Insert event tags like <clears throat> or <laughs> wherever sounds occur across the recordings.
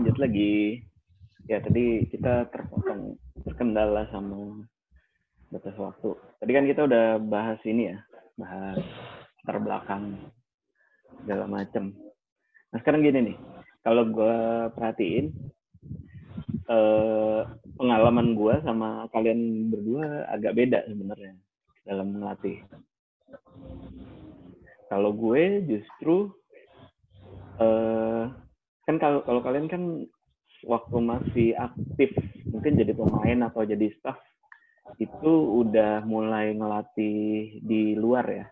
Lanjut lagi. Ya, tadi kita terpotong terkendala sama batas waktu. Tadi kan kita udah bahas ini ya, bahas latar belakang segala macem. Nah sekarang gini nih, kalau gue perhatiin eh, pengalaman gue sama kalian berdua agak beda sebenarnya dalam melatih. Kalau gue justru eh, kan kalau kalau kalian kan waktu masih aktif mungkin jadi pemain atau jadi staff itu udah mulai ngelatih di luar ya.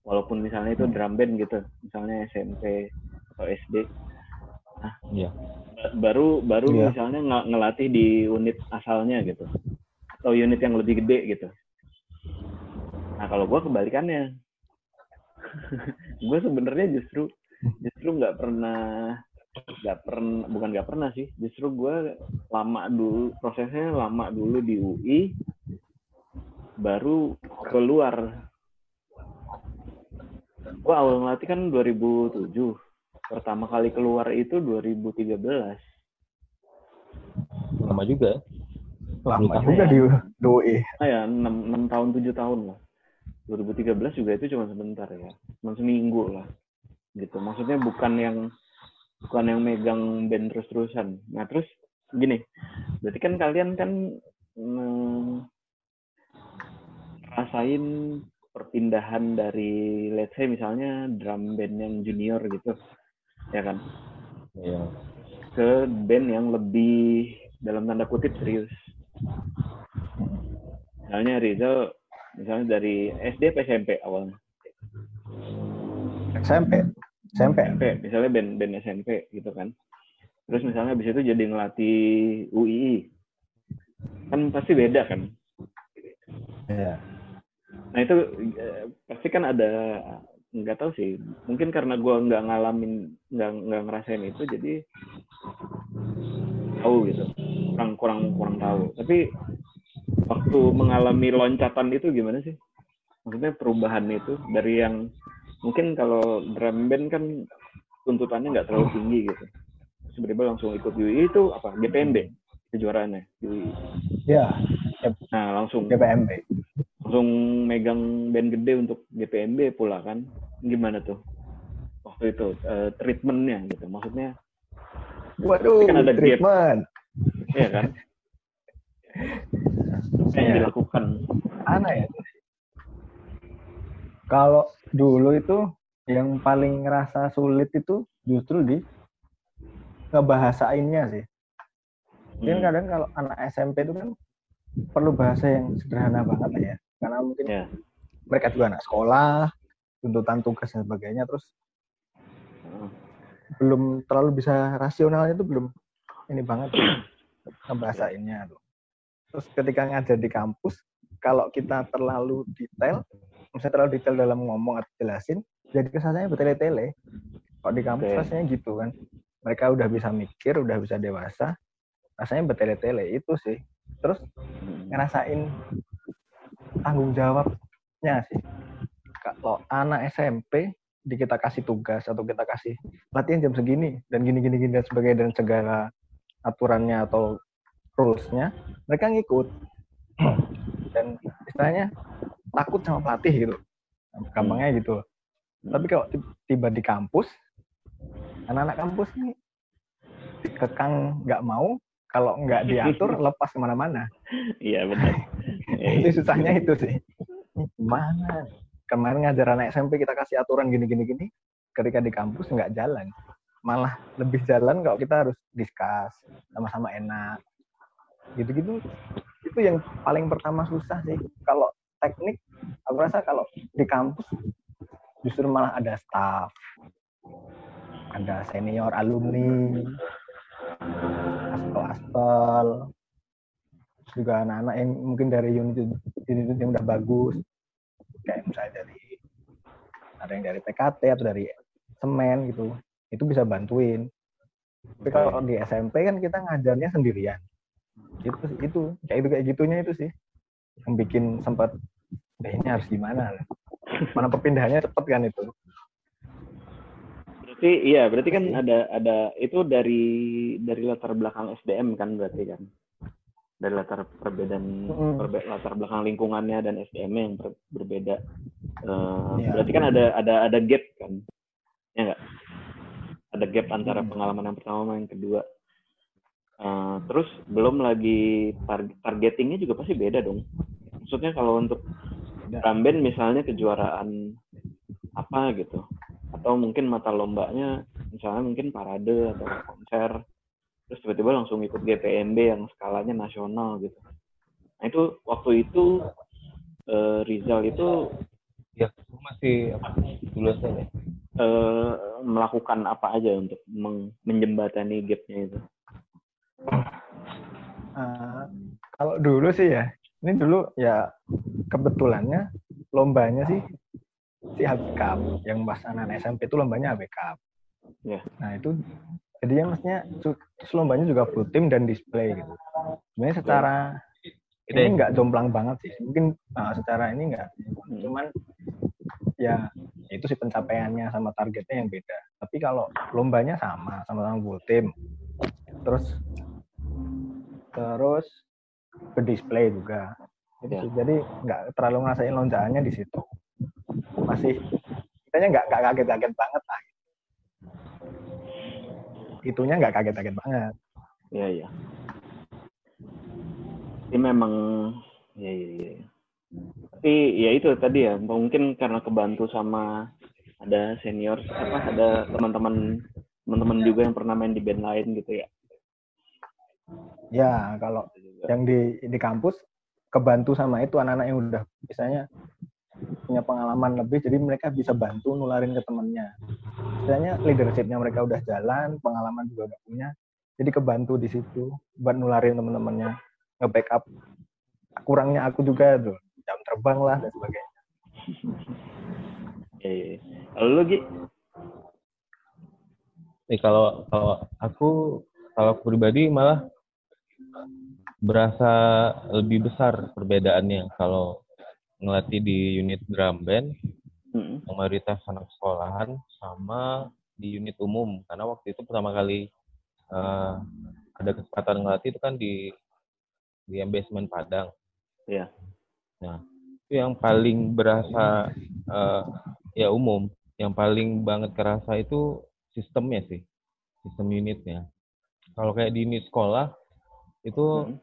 Walaupun misalnya itu drum band gitu misalnya SMP atau SD nah Iya. baru baru Iya. misalnya ng- ngelatih di unit asalnya gitu. Atau unit yang lebih gede gitu. Nah kalau gue kebalikannya. <laughs> Gue sebenarnya justru justru nggak pernah nggak pernah bukan nggak pernah sih. Justru gue lama dulu prosesnya lama dulu di UI baru keluar. Gue awal ngelatih kan 2007 pertama kali keluar itu 2013 Lama juga. Lama tahun juga ya. di doi. ah ya 6, 6 tahun 7 tahun lah. 2013 juga itu cuma sebentar ya. Cuma seminggu lah. Gitu. Maksudnya bukan yang bukan yang megang band terus-terusan nah terus gini berarti kan kalian kan mm, rasain perpindahan dari let's say misalnya drum band yang junior gitu ya kan Iya. ke band yang lebih dalam tanda kutip serius. Misalnya Rizal, misalnya dari SD atau SMP awalnya? SMP. SMP. SMP, misalnya band band SMP gitu kan. Terus misalnya habis itu jadi ngelatih UII. Kan pasti beda kan. Iya. Nah itu eh, pasti kan ada nggak tahu sih. Mungkin karena gua nggak ngalamin, nggak nggak ngerasain itu, jadi tahu gitu. Kurang kurang kurang tahu. Tapi waktu mengalami loncatan itu gimana sih? Maksudnya perubahan itu dari yang mungkin kalau drum band kan tuntutannya nggak terlalu tinggi gitu. Sebenarnya langsung ikut UI itu apa? GPMB kejuaraannya UI. Ya, Nah langsung GPMB. langsung megang band gede untuk GPMB pula kan gimana tuh waktu itu eh, treatmentnya gitu maksudnya Waduh, Kan ada gap. treatment. ya kan yang Iya. dilakukan Aneh ya. Kalau dulu itu yang paling ngerasa sulit itu justru di ngebahasainnya sih. Mungkin Hmm, kadang kalau anak SMP itu kan perlu bahasa yang sederhana banget ya. Karena mungkin ya mereka juga anak sekolah, tuntutan tugas dan sebagainya, terus Heeh. belum terlalu bisa rasionalnya itu belum ini banget <clears throat> ngebahasainnya tuh. Terus ketika ngajar di kampus, kalau kita terlalu detail, misalnya terlalu detail dalam ngomong atau jelasin, jadi kesannya bertele-tele. Kalau di kampus Oke. rasanya gitu kan. Mereka udah bisa mikir, udah bisa dewasa, rasanya bertele-tele itu sih. Terus ngerasain tanggung jawabnya sih. Kalau anak SMP di kita kasih tugas atau kita kasih latihan jam segini dan gini gini gini dan sebagainya dan segala aturannya atau rulesnya mereka ngikut <clears throat> dan istilahnya takut sama pelatih gitu. Gampangnya gitu. Tapi kalau ti- tiba di kampus anak-anak kampus nih dikekang nggak mau kalau nggak diatur <laughs> lepas ke mana-mana. Iya benar. <laughs> Itu susahnya itu sih. Gimana? Kemarin ngajar anak SMP kita kasih aturan gini gini gini ketika di kampus nggak jalan. Malah lebih jalan kalau kita harus diskus sama-sama enak. Gitu-gitu. Itu yang paling pertama susah sih. Kalau teknik aku rasa kalau di kampus justru malah ada staff ada senior alumni aspal-aspal juga anak-anak yang mungkin dari unit unit yang udah bagus kayak misalnya dari ada yang dari PKT atau dari semen gitu itu bisa bantuin. Tapi kalau di SMP kan kita ngajarnya sendirian. Itu itu kayak itu kayak gitunya itu sih yang bikin sempat "Eh, ini harus gimana mana perpindahannya cepet kan itu berarti iya, berarti kan ada ada itu dari dari latar belakang SDM kan berarti kan. Dari latar perbedaan Mm. perbe- latar belakang lingkungannya dan SDM yang ber- berbeda. Eh, Iya. Berarti kan ada ada ada gap kan. Ya enggak? Ada gap antara Mm. pengalaman yang pertama sama yang kedua. Eh, terus belum lagi tar- targetingnya juga pasti beda dong. Maksudnya kalau untuk drum band misalnya kejuaraan apa gitu atau mungkin mata lombanya misalnya mungkin parade atau konser terus tiba-tiba langsung ikut GPMB yang skalanya nasional gitu nah itu waktu itu eh, Rizal itu Ya, masih apa? Lulusan ya. eh, melakukan apa aja untuk menjembatani gapnya itu Eh, kalau dulu sih ya, ini dulu ya kebetulannya lombanya sih si AB Cup yang pas anak SMP itu lombanya Cup. Ya. Nah itu jadinya maksudnya su- terus lombanya juga full team dan display gitu. Sebenarnya secara Gede. ini nggak jomplang banget sih. Mungkin uh, secara ini nggak, Hmm. cuman ya itu sih pencapaiannya sama targetnya yang beda. Tapi kalau lombanya sama, sama-sama full team. Terus terus ke display juga. Jadi, Ya. jadi nggak terlalu ngerasain lonjakannya di situ. Masih kitanya nggak nggak kaget-kaget banget lah. Itunya nggak kaget-kaget banget. ya ya ini memang ya ya ya tapi ya itu tadi ya mungkin karena kebantu sama ada senior apa ada teman-teman teman-teman juga yang pernah main di band lain gitu ya Ya kalau Itu juga. yang di di kampus kebantu sama itu anak-anak yang udah misalnya punya pengalaman lebih jadi mereka bisa bantu nularin ke temennya misalnya leadershipnya mereka udah jalan pengalaman juga udah punya jadi kebantu di situ buat nularin temen-temennya nge-backup kurangnya aku juga tuh jam terbang lah dan sebagainya ya, ya, ya. Lalu lu Gi? Nih kalau kalau aku kalau aku pribadi malah berasa lebih besar perbedaannya kalau ngelatih di unit drum band Mm-mm. yang mayoritas anak sekolahan sama di unit umum karena waktu itu pertama kali eh, ada kesempatan ngelatih itu kan di di embasement Padang. Iya. Nah itu yang paling berasa eh, ya umum, yang paling banget kerasa itu sistemnya sih, sistem unitnya. Kalau kayak di unit sekolah itu Mm.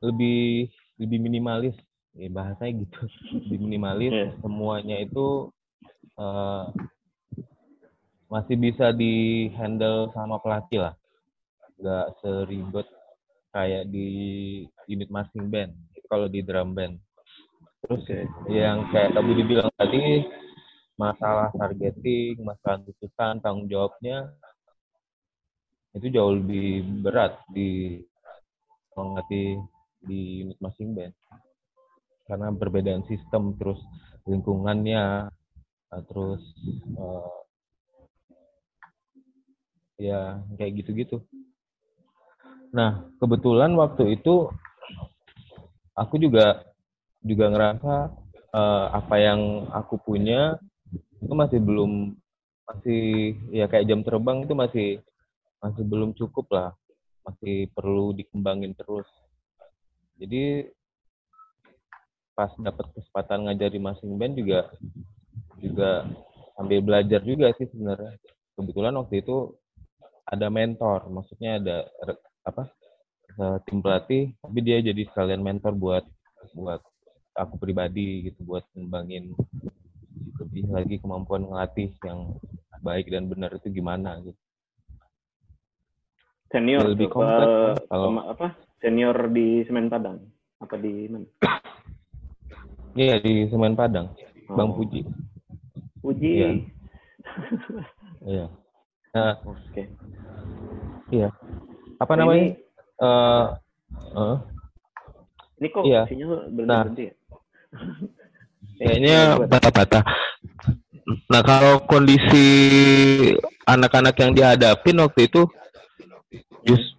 lebih lebih minimalis ya bahasanya gitu <laughs> lebih minimalis Iya. semuanya itu eh, masih bisa di handle sama pelatih lah nggak seribet kayak di unit marching band itu kalau di drum band terus Oke. yang kayak tadi dibilang tadi masalah targeting masalah tuntutan tanggung jawabnya itu jauh lebih berat di mengerti di unit marching band. Karena perbedaan sistem terus lingkungannya eh, terus eh, ya kayak gitu-gitu. Nah kebetulan waktu itu aku juga juga ngerasa eh, apa yang aku punya itu masih belum masih ya kayak jam terbang itu masih masih belum cukup lah masih perlu dikembangin terus. Jadi pas dapat kesempatan ngajari marching band juga juga sambil belajar juga sih sebenarnya. Kebetulan waktu itu ada mentor maksudnya ada apa eh, tim pelatih tapi dia jadi sekalian mentor buat buat aku pribadi gitu buat ngembangin lebih lagi kemampuan ngelatih yang baik dan benar itu gimana gitu Senior lebih tuh, kompleks eh, kan, kalau- sama apa? Senior di Semen Padang apa di mana? Iya di Semen Padang Bang Oh. Puji Puji. Iya. <laughs> iya nah Oke. iya apa Nah, namanya ini- eh eh, Ini kok Iya. sinyal Nah. berhenti-berhenti ya? <laughs> kayaknya Eh, patah-patah. Nah kalau kondisi anak-anak yang dihadapin waktu itu, jus-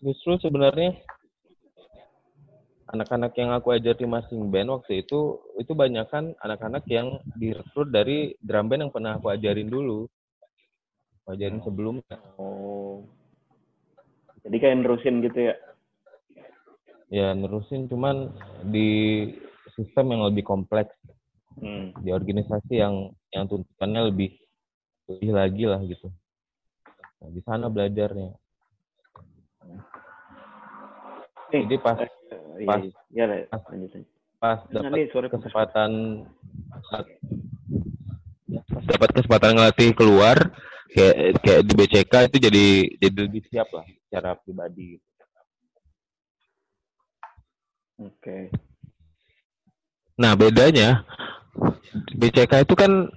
justru sebenarnya anak-anak yang aku ajar di marching band waktu itu itu banyak kan anak-anak yang direkrut dari drum band yang pernah aku ajarin dulu. pelajaran sebelumnya Oh. Jadi kayak nerusin gitu ya? ya nerusin cuman di sistem yang lebih kompleks Hmm. di organisasi yang yang tuntutannya lebih lebih lagi lah gitu nah, di sana belajarnya Nih, jadi pas eh, iya, pas- iya, Le. pas- lanjut pas dapat sorry, kesempatan pas dapat kesempatan ngelatih keluar kayak kayak di BCK itu jadi jadi lebih siap lah secara pribadi Oke. Nah, bedanya BCK itu kan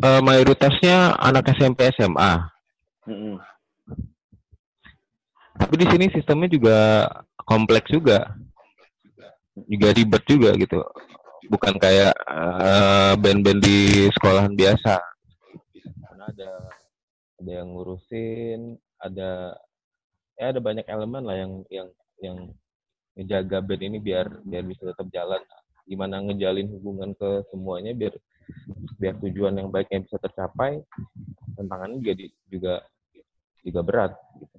eh, mayoritasnya anak SMP SMA. Mm-mm. Tapi di sini sistemnya juga kompleks juga. Juga ribet juga gitu. Bukan kayak eh, band-band di sekolahan biasa. Karena ada ada yang ngurusin, ada ya ada banyak elemen lah yang yang yang ngejaga band ini biar biar bisa tetap jalan. Gimana ngejalin hubungan ke semuanya biar biar tujuan yang baiknya bisa tercapai. Tantangannya juga di- juga juga berat. Gitu.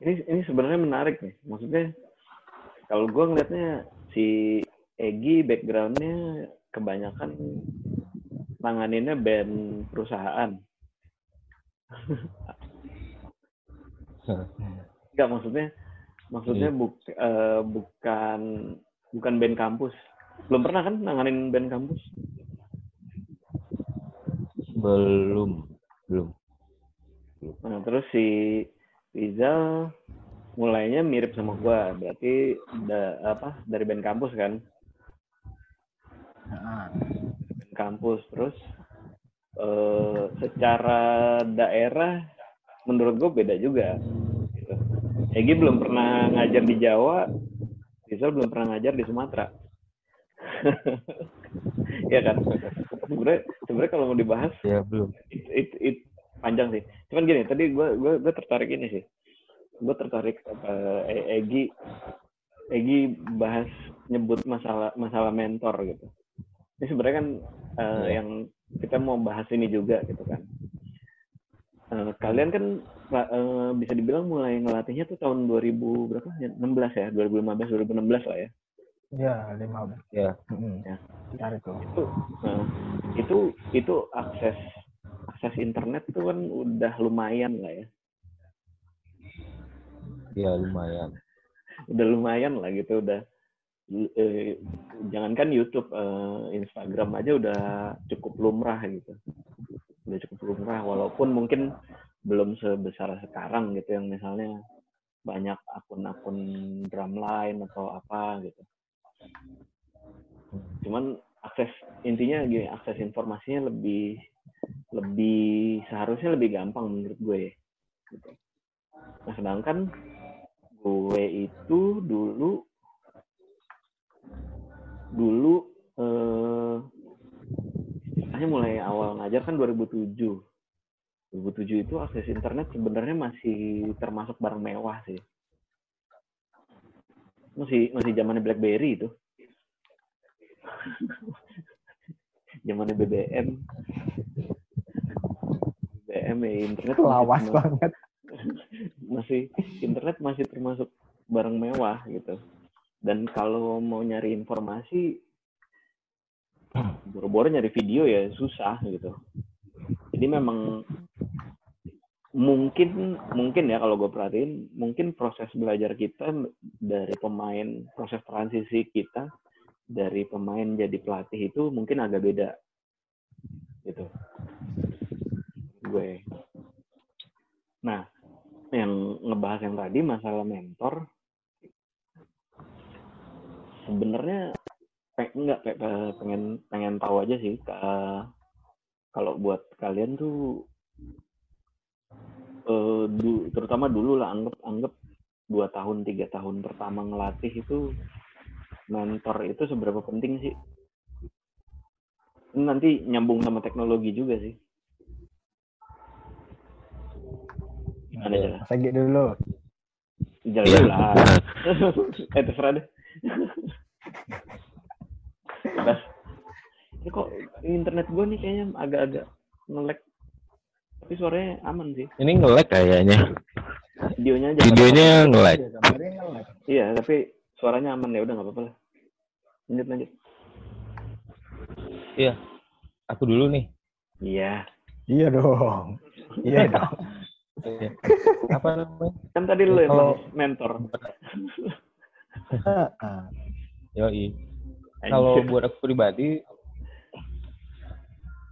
Ini ini sebenarnya menarik nih. Maksudnya kalau gue ngeliatnya si Egi backgroundnya kebanyakan tanganinnya band perusahaan. <laughs> Enggak maksudnya maksudnya buk, eh, bukan bukan band kampus. Belum pernah kan nanganin band kampus? Belum, belum. Nah, terus si Rizal mulainya mirip sama gua, berarti da, apa dari band kampus kan? Nah, Band kampus terus eh, secara daerah menurut gua beda juga. Gitu. Egi belum pernah ngajar di Jawa, Rizal belum pernah ngajar di Sumatera. Ya kan? Sebenarnya sebenarnya kalau mau dibahas Ya belum. it, it, it- panjang sih. Cuman gini, tadi gue gue gue tertarik ini sih. Gue tertarik E- Egi Egi bahas nyebut masalah masalah mentor gitu. Ini sebenarnya kan eh, Iya. yang kita mau bahas ini juga gitu kan. Eh, kalian kan bisa dibilang mulai ngelatihnya tuh tahun 2000 berapa? 16 ya, 2015 2016 lah ya. Ya lima belas. Ya. Mm-mm. Ya. Sekitar itu. itu nah, itu itu akses akses internet itu kan udah lumayan lah ya Ya lumayan. udah lumayan lah gitu udah eh, jangankan YouTube eh, Instagram aja udah cukup lumrah gitu udah cukup lumrah walaupun mungkin belum sebesar sekarang gitu yang misalnya banyak akun-akun drumline atau apa gitu cuman akses intinya gini akses informasinya lebih lebih seharusnya lebih gampang menurut gue. Nah sedangkan gue itu dulu dulu eh mulai awal ngajar kan 2007 2007 itu akses internet sebenarnya masih termasuk barang mewah sih masih masih zamannya BlackBerry itu. Zamannya BBM BBM ya internet masih Lawas termasuk- banget. <laughs> masih internet masih termasuk barang mewah gitu. Dan kalau mau nyari informasi boro-boro nyari video ya susah gitu. Jadi memang mungkin mungkin ya kalau gue perhatiin mungkin proses belajar kita dari pemain proses transisi kita dari pemain jadi pelatih itu mungkin agak beda. Gitu. Gue. Nah yang ngebahas yang tadi masalah mentor sebenarnya pe- pengen pengen tahu aja sih ka- kalau buat kalian tuh eh, du- terutama dulu lah anggap anggap dua tahun tiga tahun pertama ngelatih itu mentor itu seberapa penting sih nanti nyambung sama teknologi juga sih gimana Mas Egi dulu. Jalan lah. <laughs> eh terserah deh. <laughs> Ini kok internet gue nih kayaknya agak-agak nge-lag. Tapi suaranya aman sih. Ini nge-lag kayaknya. Videonya aja. Videonya nge-lag. Iya. Iya, tapi suaranya aman ya udah nggak apa-apa lah. Lanjut lanjut. Iya. Aku dulu nih. Iya. Iya dong. Iya dong. Iya. Apa namanya? Kan tadi lu yang Kalau- mentor. Heeh. Yoi. Kalau buat aku pribadi,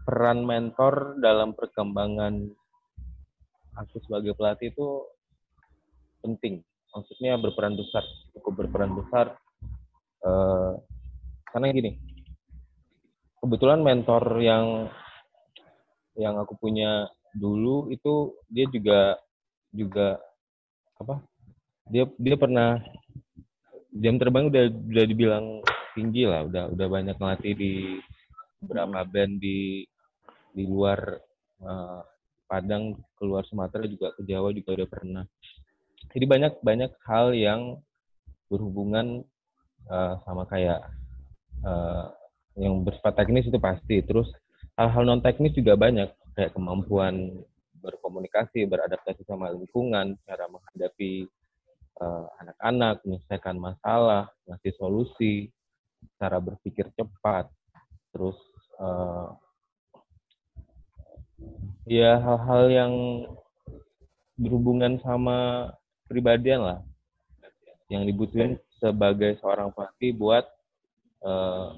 peran mentor dalam perkembangan aku sebagai pelatih itu penting. Maksudnya berperan besar, cukup berperan besar. Eh, karena gini, kebetulan mentor yang yang aku punya dulu itu dia juga juga apa? Dia dia pernah jam terbang udah udah dibilang tinggi lah, udah udah banyak ngelatih di beberapa band di di luar eh, Padang, keluar Sumatera juga ke Jawa juga udah pernah. Jadi banyak banyak hal yang berhubungan eh, sama kayak eh, yang bersifat teknis itu pasti. Terus hal-hal non teknis juga banyak kayak kemampuan berkomunikasi, beradaptasi sama lingkungan, cara menghadapi eh, anak-anak, menyelesaikan masalah, ngasih solusi, cara berpikir cepat, terus eh, ya hal-hal yang berhubungan sama pribadian lah, yang dibutuhin sebagai seorang pelatih buat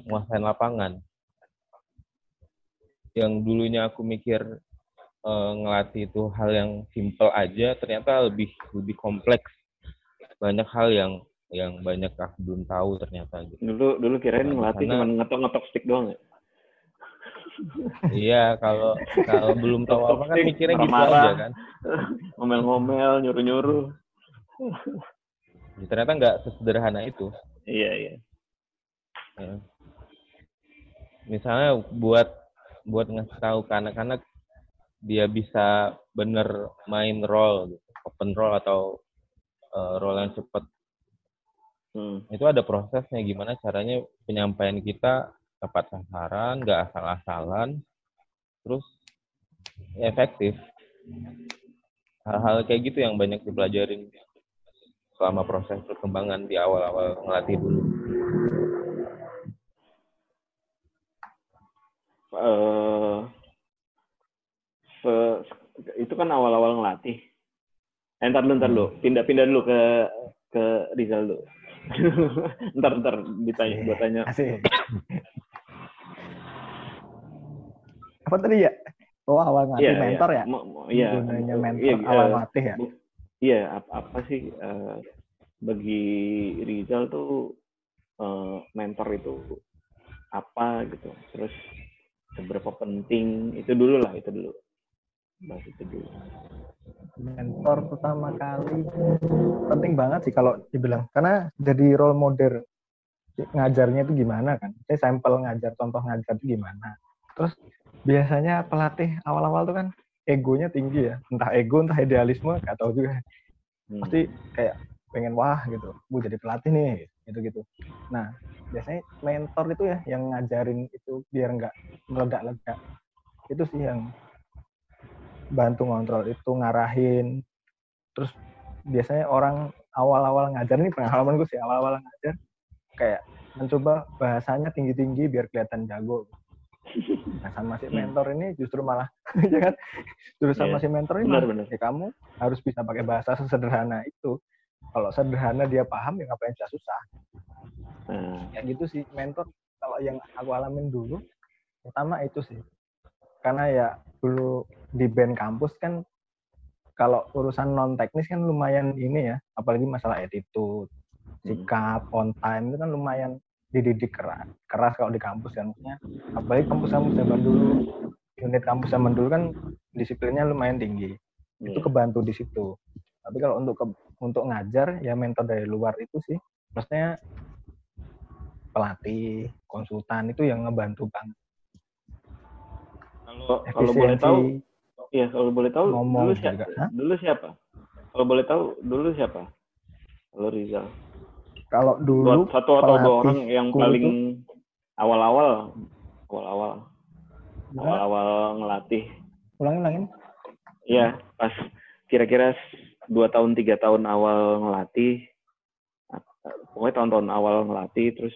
nguasain lapangan. Yang dulunya aku mikir eh, ngelatih itu hal yang simple aja, ternyata lebih lebih kompleks. Banyak hal yang yang banyak aku belum tahu ternyata gitu. Dulu dulu kirain Nah, ngelatih cuma ngetok-ngetok stick doang ya. Iya, kalau kalau belum tahu apa kan mikirnya gitu aja kan. Ngomel-ngomel, nyuruh-nyuruh. Ya, Ternyata nggak sesederhana itu. Iya, iya. Ya. Misalnya buat buat ngasih tahu ke anak-anak dia bisa bener main role, gitu. open role atau eh, role yang cepat. Hmm. Itu ada prosesnya gimana caranya penyampaian kita tepat sasaran, nggak asal-asalan, terus ya efektif. Hal-hal kayak gitu yang banyak dipelajarin selama proses perkembangan di awal-awal ngelatih dulu. eh se- itu kan awal-awal ngelatih. Eh, ntar dulu, ntar dulu. Pindah-pindah dulu ke ke Rizal dulu. <laughs> ntar, ntar ditanya, gua tanya. Asik. Apa tadi ya? Oh, awal ngelatih Iya, mentor iya. ya? Iya. Gunanya mentor Iya, awal eh, ngelatih ya? Iya, apa, apa sih eh, bagi Rizal tuh eh, mentor itu apa gitu. Terus seberapa penting itu dulu lah, itu dulu. Bahas itu dulu. mentor pertama kali penting banget sih kalau dibilang karena jadi role model ngajarnya itu gimana kan saya sampel ngajar contoh ngajar itu gimana terus biasanya pelatih awal-awal tuh kan egonya tinggi ya. Entah ego entah idealisme gak tahu juga. Hmm. pasti kayak pengen wah gitu. Gue jadi pelatih nih gitu gitu nah biasanya mentor itu ya yang ngajarin itu biar nggak meledak-ledak. Itu sih yang bantu ngontrol itu ngarahin. Terus biasanya orang awal-awal ngajar ini pengalaman gue sih awal-awal ngajar kayak mencoba bahasanya tinggi-tinggi biar kelihatan jago <laughs> nah sama si mentor ini justru malah <laughs> ya kan? Justru sama Iya. si mentor ini Benar, malah, benar. ya kamu harus bisa pakai bahasa sesederhana itu. Kalau sederhana dia paham ya ngapain bisa susah? Nah, ya gitu sih mentor. Kalau yang aku alamin dulu pertama itu sih. Karena ya dulu di band kampus kan kalau urusan non teknis kan lumayan ini ya apalagi masalah attitude sikap on time itu kan lumayan dididik keras keras kalau di kampus kan maksudnya apalagi kampus kampus zaman dulu unit kampus zaman dulu kan disiplinnya lumayan tinggi itu iya. kebantu di situ tapi kalau untuk ke- untuk ngajar ya mentor dari luar itu sih maksudnya pelatih konsultan itu yang ngebantu banget Kalau kalau boleh tahu, iya kalau boleh tahu ngomong dulu siapa? Dulu siapa? Kalau boleh tahu dulu siapa? Kalau Rizal. Kalau dulu satu atau dua orang yang paling awal-awal awal-awal awal-awal ngelatih ulangin ulangin Iya, pas kira-kira dua tahun tiga tahun awal ngelatih, pokoknya tahun-tahun awal ngelatih, terus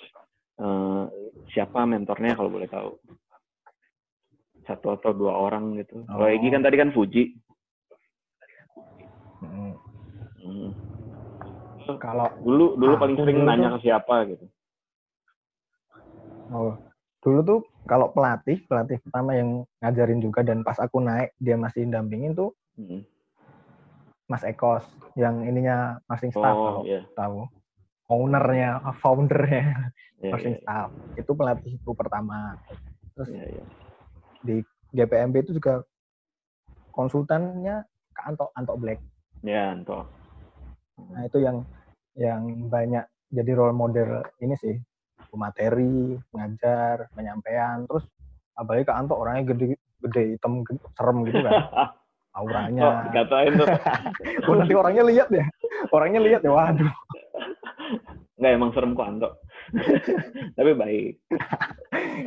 uh, siapa mentornya kalau boleh tahu? Satu atau dua orang gitu. Kalau Egi kan tadi kan Fuji. Hmm. Hmm. Kalau Dulu dulu Ah, paling dulu sering tuh- nanya ke siapa gitu. Oh, dulu tuh kalau pelatih, pelatih pertama yang ngajarin juga dan pas aku naik dia masih dampingin tuh Hmm. Mas Ekos yang ininya nursing staff Oh kalau iya, tahu. Ownernya, foundernya iya, nursing iya, staff. Itu pelatihku pertama. Terus iya, iya. di GPMB itu juga konsultannya Kak Anto, Anto Black. Ya, Anto. Nah, itu yang yang banyak jadi role model ini sih. Materi, ngajar, penyampaian, terus apalagi Kak Anto orangnya gede gede hitam gede, serem gitu kan <laughs> Oh, auranya. dikatain tuh. <laughs> Oh, nanti orangnya lihat ya. Orangnya lihat ya, waduh. Nggak, emang serem kok Anto. <laughs> Tapi baik.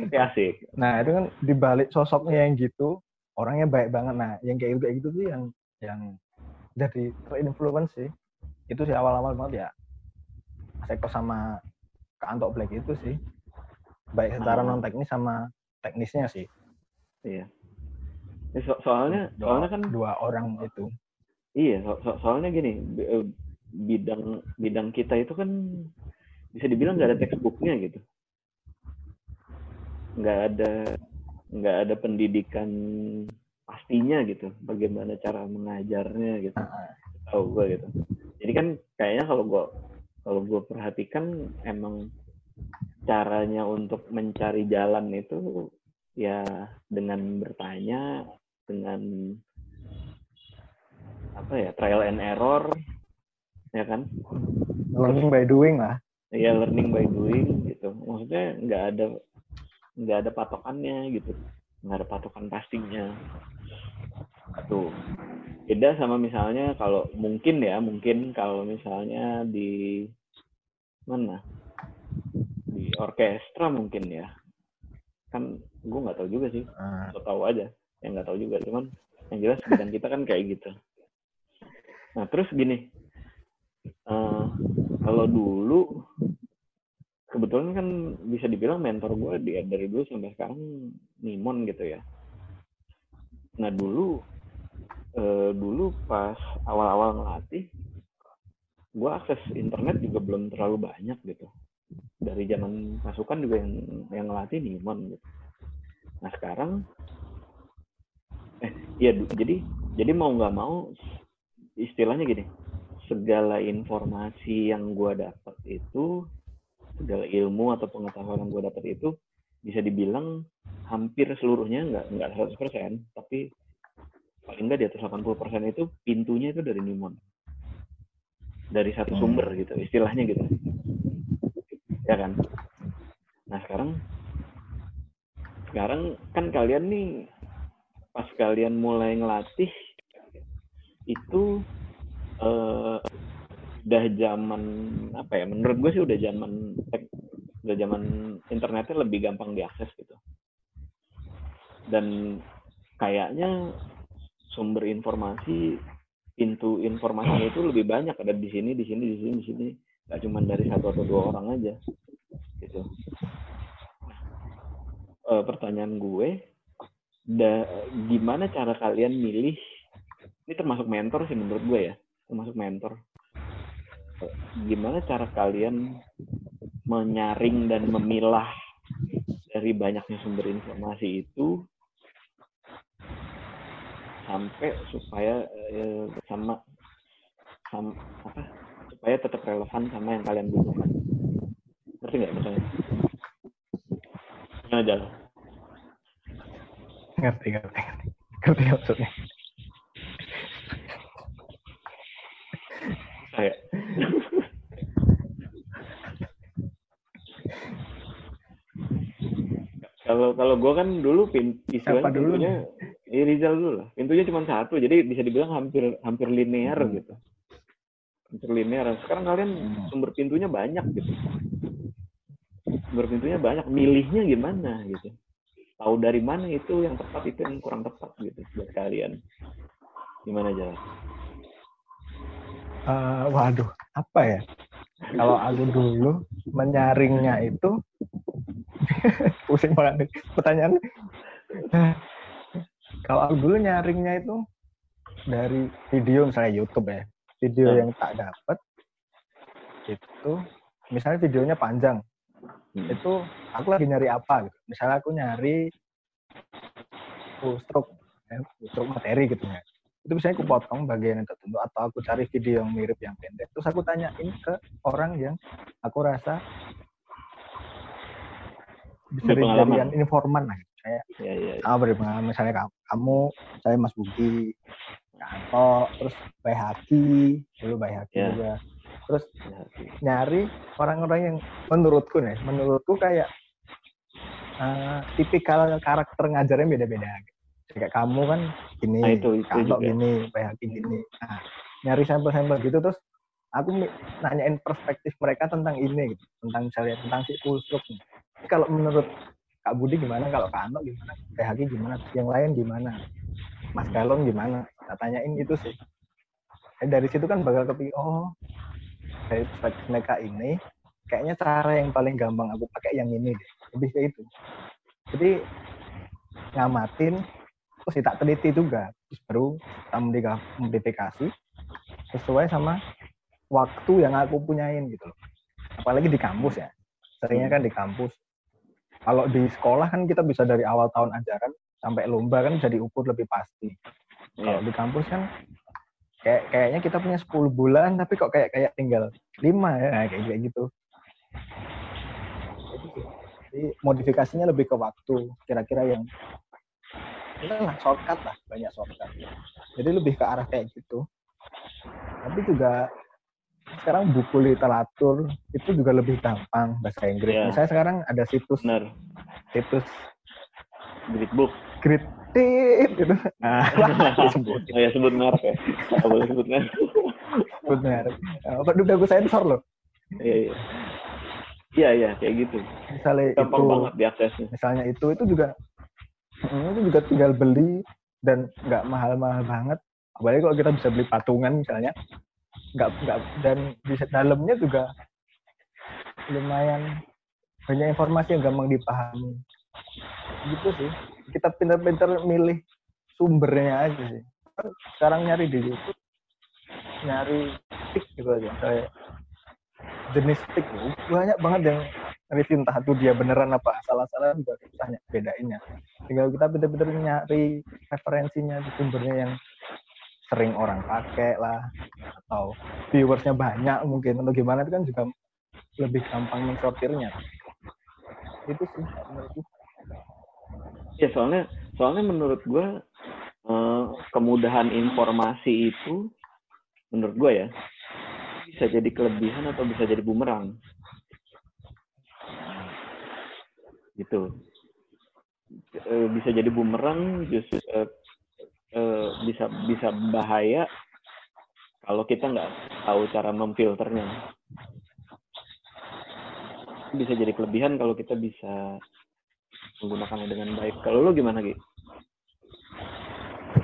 Tapi asik. Nah, itu kan dibalik sosoknya yang gitu, orangnya baik banget. Nah, yang kayak gitu kayak gitu tuh yang yang jadi terinfluence sih. Itu sih awal-awal banget ya. Eko sama Kak Anto Black itu sih. Baik secara Ah. non teknis sama teknisnya sih. Iya. Ya, so- soalnya Dua, soalnya kan dua orang itu. iya so- so- soalnya gini eh, bidang bidang kita itu kan bisa dibilang nggak ada textbooknya gitu nggak ada nggak ada pendidikan pastinya gitu bagaimana cara mengajarnya gitu Nah, tahu gue gitu. Jadi kan kayaknya kalau gue kalau gue perhatikan emang caranya untuk mencari jalan itu ya dengan bertanya dengan apa ya trial and error ya kan? Learning by doing lah. ya learning by doing gitu. Maksudnya nggak ada nggak ada patokannya gitu. Nggak ada patokan pastinya. Tuh beda sama misalnya kalau mungkin ya mungkin kalau misalnya di mana? Di orkestra mungkin ya. Kan gue nggak tahu juga sih. Nah, atau tahu aja. Yang nggak tahu juga cuman yang jelas bidang kita kan kayak gitu. Nah terus gini. Eh, kalau dulu kebetulan kan bisa dibilang mentor gue dia dari dulu sampai sekarang Nimon gitu ya. Nah dulu eh, dulu pas awal-awal ngelatih gue akses internet juga belum terlalu banyak gitu. Dari zaman pasukan juga yang yang ngelatih Nimon gitu. Nah sekarang eh iya jadi jadi mau nggak mau istilahnya gini segala informasi yang gue dapat itu segala ilmu atau pengetahuan yang gue dapat itu bisa dibilang hampir seluruhnya nggak nggak 100% tapi paling nggak di atas 80% itu pintunya itu dari Nimon dari satu Hmm. sumber gitu istilahnya gitu. Ya kan? Nah sekarang sekarang kan kalian nih pas kalian mulai ngelatih itu eh, udah zaman apa ya menurut gue sih udah zaman udah zaman internetnya lebih gampang diakses gitu. Dan kayaknya sumber informasi pintu informasinya itu lebih banyak. Ada di sini di sini di sini di sini. Nggak cuma dari satu atau dua orang aja. Gitu. Eh, pertanyaan gue da, gimana cara kalian milih? Ini termasuk mentor sih menurut gue ya. Termasuk mentor. Eh, gimana cara kalian menyaring dan memilah dari banyaknya sumber informasi itu sampai supaya eh, sama sama apa supaya tetap relevan sama yang kalian butuhkan ngerti nggak misalnya Gimana, Jal? ngerti, ngerti, ngerti. Ngerti maksudnya. saya <laughs> kalau kalau gue kan dulu pin, istilahnya dulu pintunya ya Rizal dulu lah pintunya cuma satu jadi bisa dibilang hampir hampir linear Hmm. gitu hampir linear sekarang kalian Hmm. sumber pintunya banyak gitu sumber pintunya banyak milihnya gimana gitu tahu dari mana itu yang tepat itu yang kurang tepat gitu buat kalian Gimana jalan? Uh, waduh, apa ya? Kalau aku dulu menyaringnya itu <laughs> pusing banget pertanyaan. Kalau aku dulu nyaringnya itu dari video misalnya YouTube ya, video Hmm. yang tak dapat itu misalnya videonya panjang, Hmm. itu aku lagi nyari apa gitu. Misalnya aku nyari full stroke, ya, full stroke materi gitu ya. Itu misalnya aku potong bagian yang tertentu atau aku cari video yang mirip yang pendek. Terus aku tanyain ke orang yang aku rasa bisa dijadikan informan lah. Kayak Ya, ya, ya. ah beri pengalaman misalnya kamu, kamu saya Mas Budi, Kanto, terus Bay Haki, dulu Bay Haki Ya. juga. Terus Ya, nyari orang-orang yang menurutku nih, menurutku kayak eh, tipikal karakter ngajarnya beda-beda. Kayak kamu kan gini, Nah, itu- itu Kanto juga. gini, Bay Haki gini. Nah, nyari sampel-sampel gitu terus aku nanyain perspektif mereka tentang ini gitu, tentang misalnya tentang si full stroke. Kalau menurut Kak Budi gimana, kalau Kak Anto gimana, Haki gimana, yang lain gimana, Mas Galon gimana, tak tanyain itu sih. Eh, dari situ kan bakal kepikir, oh dari mereka ini, kayaknya cara yang paling gampang aku pakai yang ini deh. Lebih ke itu. Jadi ngamatin, terus tak teliti juga. Terus baru kita modifikasi sesuai sama waktu yang aku punyain gitu loh. Apalagi di kampus ya. Seringnya kan di kampus. Kalau di sekolah kan kita bisa dari awal tahun ajaran sampai lomba kan bisa diukur lebih pasti. Kalau Ya. di kampus kan kayak kayaknya kita punya 10 bulan tapi kok kayak kayak tinggal 5 ya Nah, kayak kayak gitu. Jadi, jadi modifikasinya lebih ke waktu kira-kira yang ya lah shortcut lah banyak shortcut. Jadi lebih ke arah kayak gitu. Tapi juga sekarang buku literatur itu juga lebih gampang bahasa Inggris. Iya. Misalnya sekarang ada situs Benar. situs Great book. Great Tip gitu. <laughs> Nah. Oh ya sebut merek ya. Nggak boleh sebut merek. Benar. Apa udah gue sensor loh. Iya iya. Iya iya kayak gitu. Misalnya Gampang itu, banget diaksesnya. misalnya itu itu juga mm, itu juga tinggal beli dan nggak mahal-mahal banget. Apalagi kalau kita bisa beli patungan misalnya, nggak nggak dan di dalamnya juga lumayan banyak informasi yang gampang dipahami. Gitu sih. Kita pintar-pintar milih sumbernya aja sih. Kan Sekarang nyari di YouTube, nyari stick gitu aja. Kayak jenis stick banyak banget yang review entah itu dia beneran apa salah-salah juga ny- bedainnya. Tinggal kita pintar-pintar nyari referensinya di sumbernya yang sering orang pakai lah atau viewersnya banyak mungkin atau gimana itu kan juga lebih gampang mensortirnya. Itu sih menurutku. Ya soalnya soalnya menurut gue eh, kemudahan informasi itu menurut gue ya bisa jadi kelebihan atau bisa jadi bumerang. Gitu. Eh, bisa jadi bumerang justru eh, bisa bisa bahaya kalau kita nggak tahu cara memfilternya. Bisa jadi kelebihan kalau kita bisa menggunakannya dengan baik. Kalau lu gimana Gi?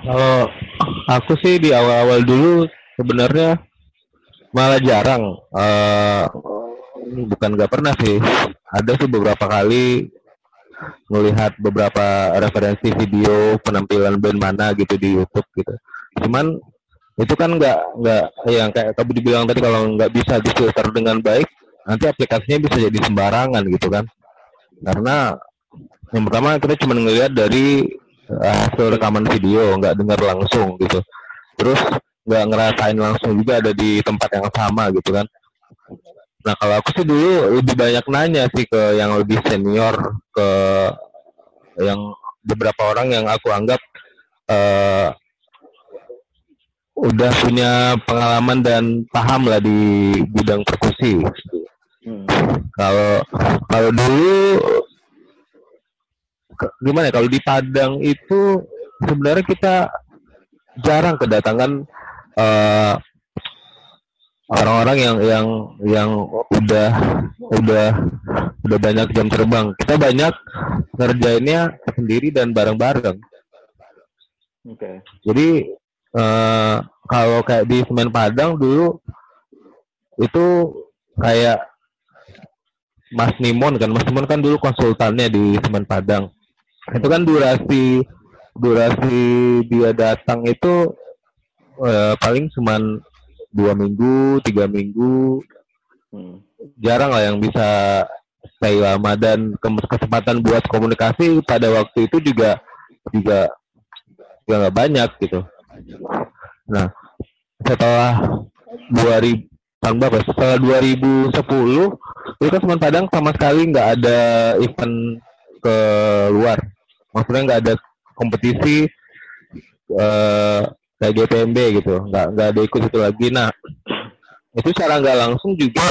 Kalau aku sih di awal-awal dulu sebenarnya malah jarang. eh bukan nggak pernah sih. Ada sih beberapa kali melihat beberapa referensi video penampilan band mana gitu di YouTube gitu. Cuman itu kan nggak nggak yang kayak kamu dibilang tadi kalau nggak bisa difilter dengan baik, nanti aplikasinya bisa jadi sembarangan gitu kan. Karena yang pertama kita cuma ngelihat dari eh, hasil rekaman video, nggak dengar langsung gitu. Terus nggak ngerasain langsung juga ada di tempat yang sama gitu kan. Nah kalau aku sih dulu lebih banyak nanya sih ke yang lebih senior, ke yang beberapa orang yang aku anggap eh, udah punya pengalaman dan paham lah di bidang perkusi. Hmm. Kalau kalau dulu ke- gimana ya kalau di Padang itu sebenarnya kita jarang kedatangan eh, orang-orang yang yang yang udah udah udah banyak jam terbang. Kita banyak ngerjainnya sendiri dan bareng-bareng. Oke. Jadi eh, kalau kayak di Semen Padang dulu itu kayak Mas Nimon kan Mas Nimon kan dulu konsultannya di Semen Padang itu kan durasi durasi dia datang itu eh, paling cuman dua minggu tiga minggu Hmm. jarang lah yang bisa stay lama dan ke- kesempatan buat komunikasi pada waktu itu juga juga juga nggak banyak gitu. Nah setelah 2000 tahun berapa? ya? Setelah 2010 itu kan Semen Padang sama sekali nggak ada event ke luar. Maksudnya nggak ada kompetisi eh, kayak GPMB gitu, nggak nggak ada ikut itu lagi. Nah itu secara nggak langsung juga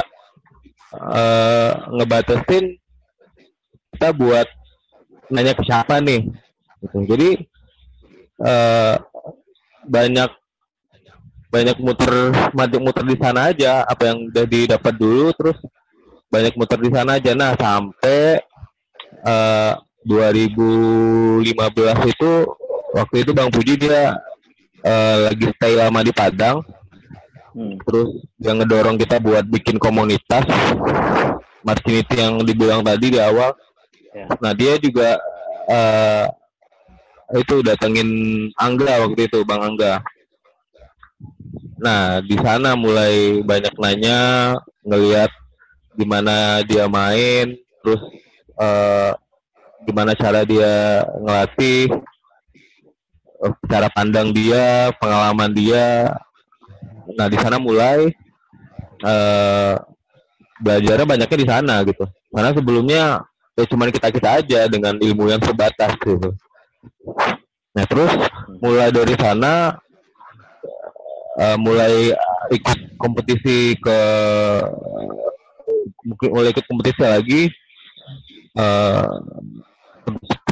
eh ngebatasin kita buat nanya ke siapa nih gitu. jadi eh banyak banyak muter banyak muter di sana aja apa yang udah didapat dulu terus banyak muter di sana aja nah sampai eh 2015 itu waktu itu Bang Puji dia eh, lagi stay lama di Padang. Hmm. terus yang ngedorong kita buat bikin komunitas. Martinity yang dibilang tadi di awal. Ya. nah dia juga eh, itu datengin Angga waktu itu Bang Angga. Nah di sana mulai banyak nanya ngelihat gimana dia main terus eh, gimana cara dia ngelatih cara pandang dia pengalaman dia Nah di sana mulai eh belajarnya banyaknya di sana gitu. Karena sebelumnya ya cuman kita kita aja dengan ilmu yang sebatas gitu. Nah terus mulai dari sana eh, mulai ikut kompetisi ke mungkin mulai ikut kompetisi lagi eh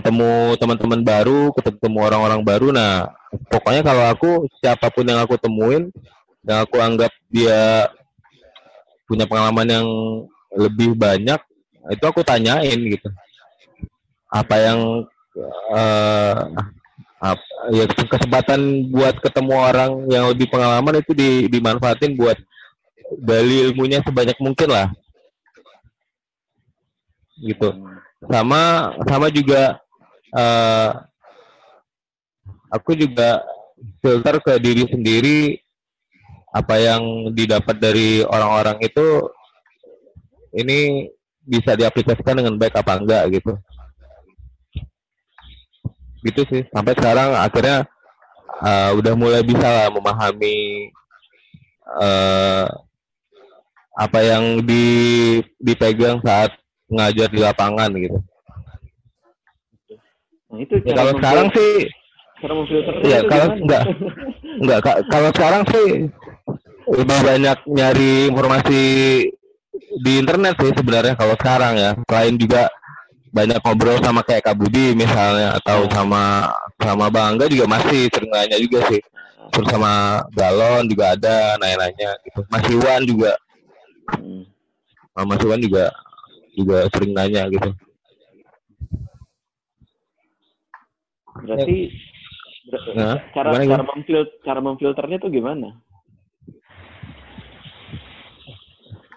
ketemu teman-teman baru, ketemu orang-orang baru. Nah, pokoknya kalau aku siapa pun yang aku temuin, yang aku anggap dia punya pengalaman yang lebih banyak, itu aku tanyain gitu. Apa yang eh ap- ya kesempatan buat ketemu orang yang lebih pengalaman itu di, dimanfaatin buat gali ilmunya sebanyak mungkin lah. Gitu sama sama juga eh aku juga filter ke diri sendiri apa yang didapat dari orang-orang itu ini bisa diaplikasikan dengan baik apa enggak gitu. Gitu sih sampai sekarang akhirnya eh, udah mulai bisa lah memahami eh apa yang di dipegang saat ngajar di lapangan gitu Nah, itu Ya, kalau sekarang sih, cara memfilternya ya kalau gimana? enggak, enggak. ka- Kalau sekarang sih lebih banyak nyari informasi di internet sih sebenarnya kalau sekarang ya. Selain juga banyak ngobrol sama kayak Kak Budi misalnya atau sama sama Bang Angga juga masih sering nanya juga sih. Terus sama Galon juga ada nanya-nanya gitu. Mas Iwan juga, Hmm. sama Mas Iwan juga juga sering nanya gitu. Berarti ber- Nah, cara gimana, cara memfil cara memfilternya tuh gimana?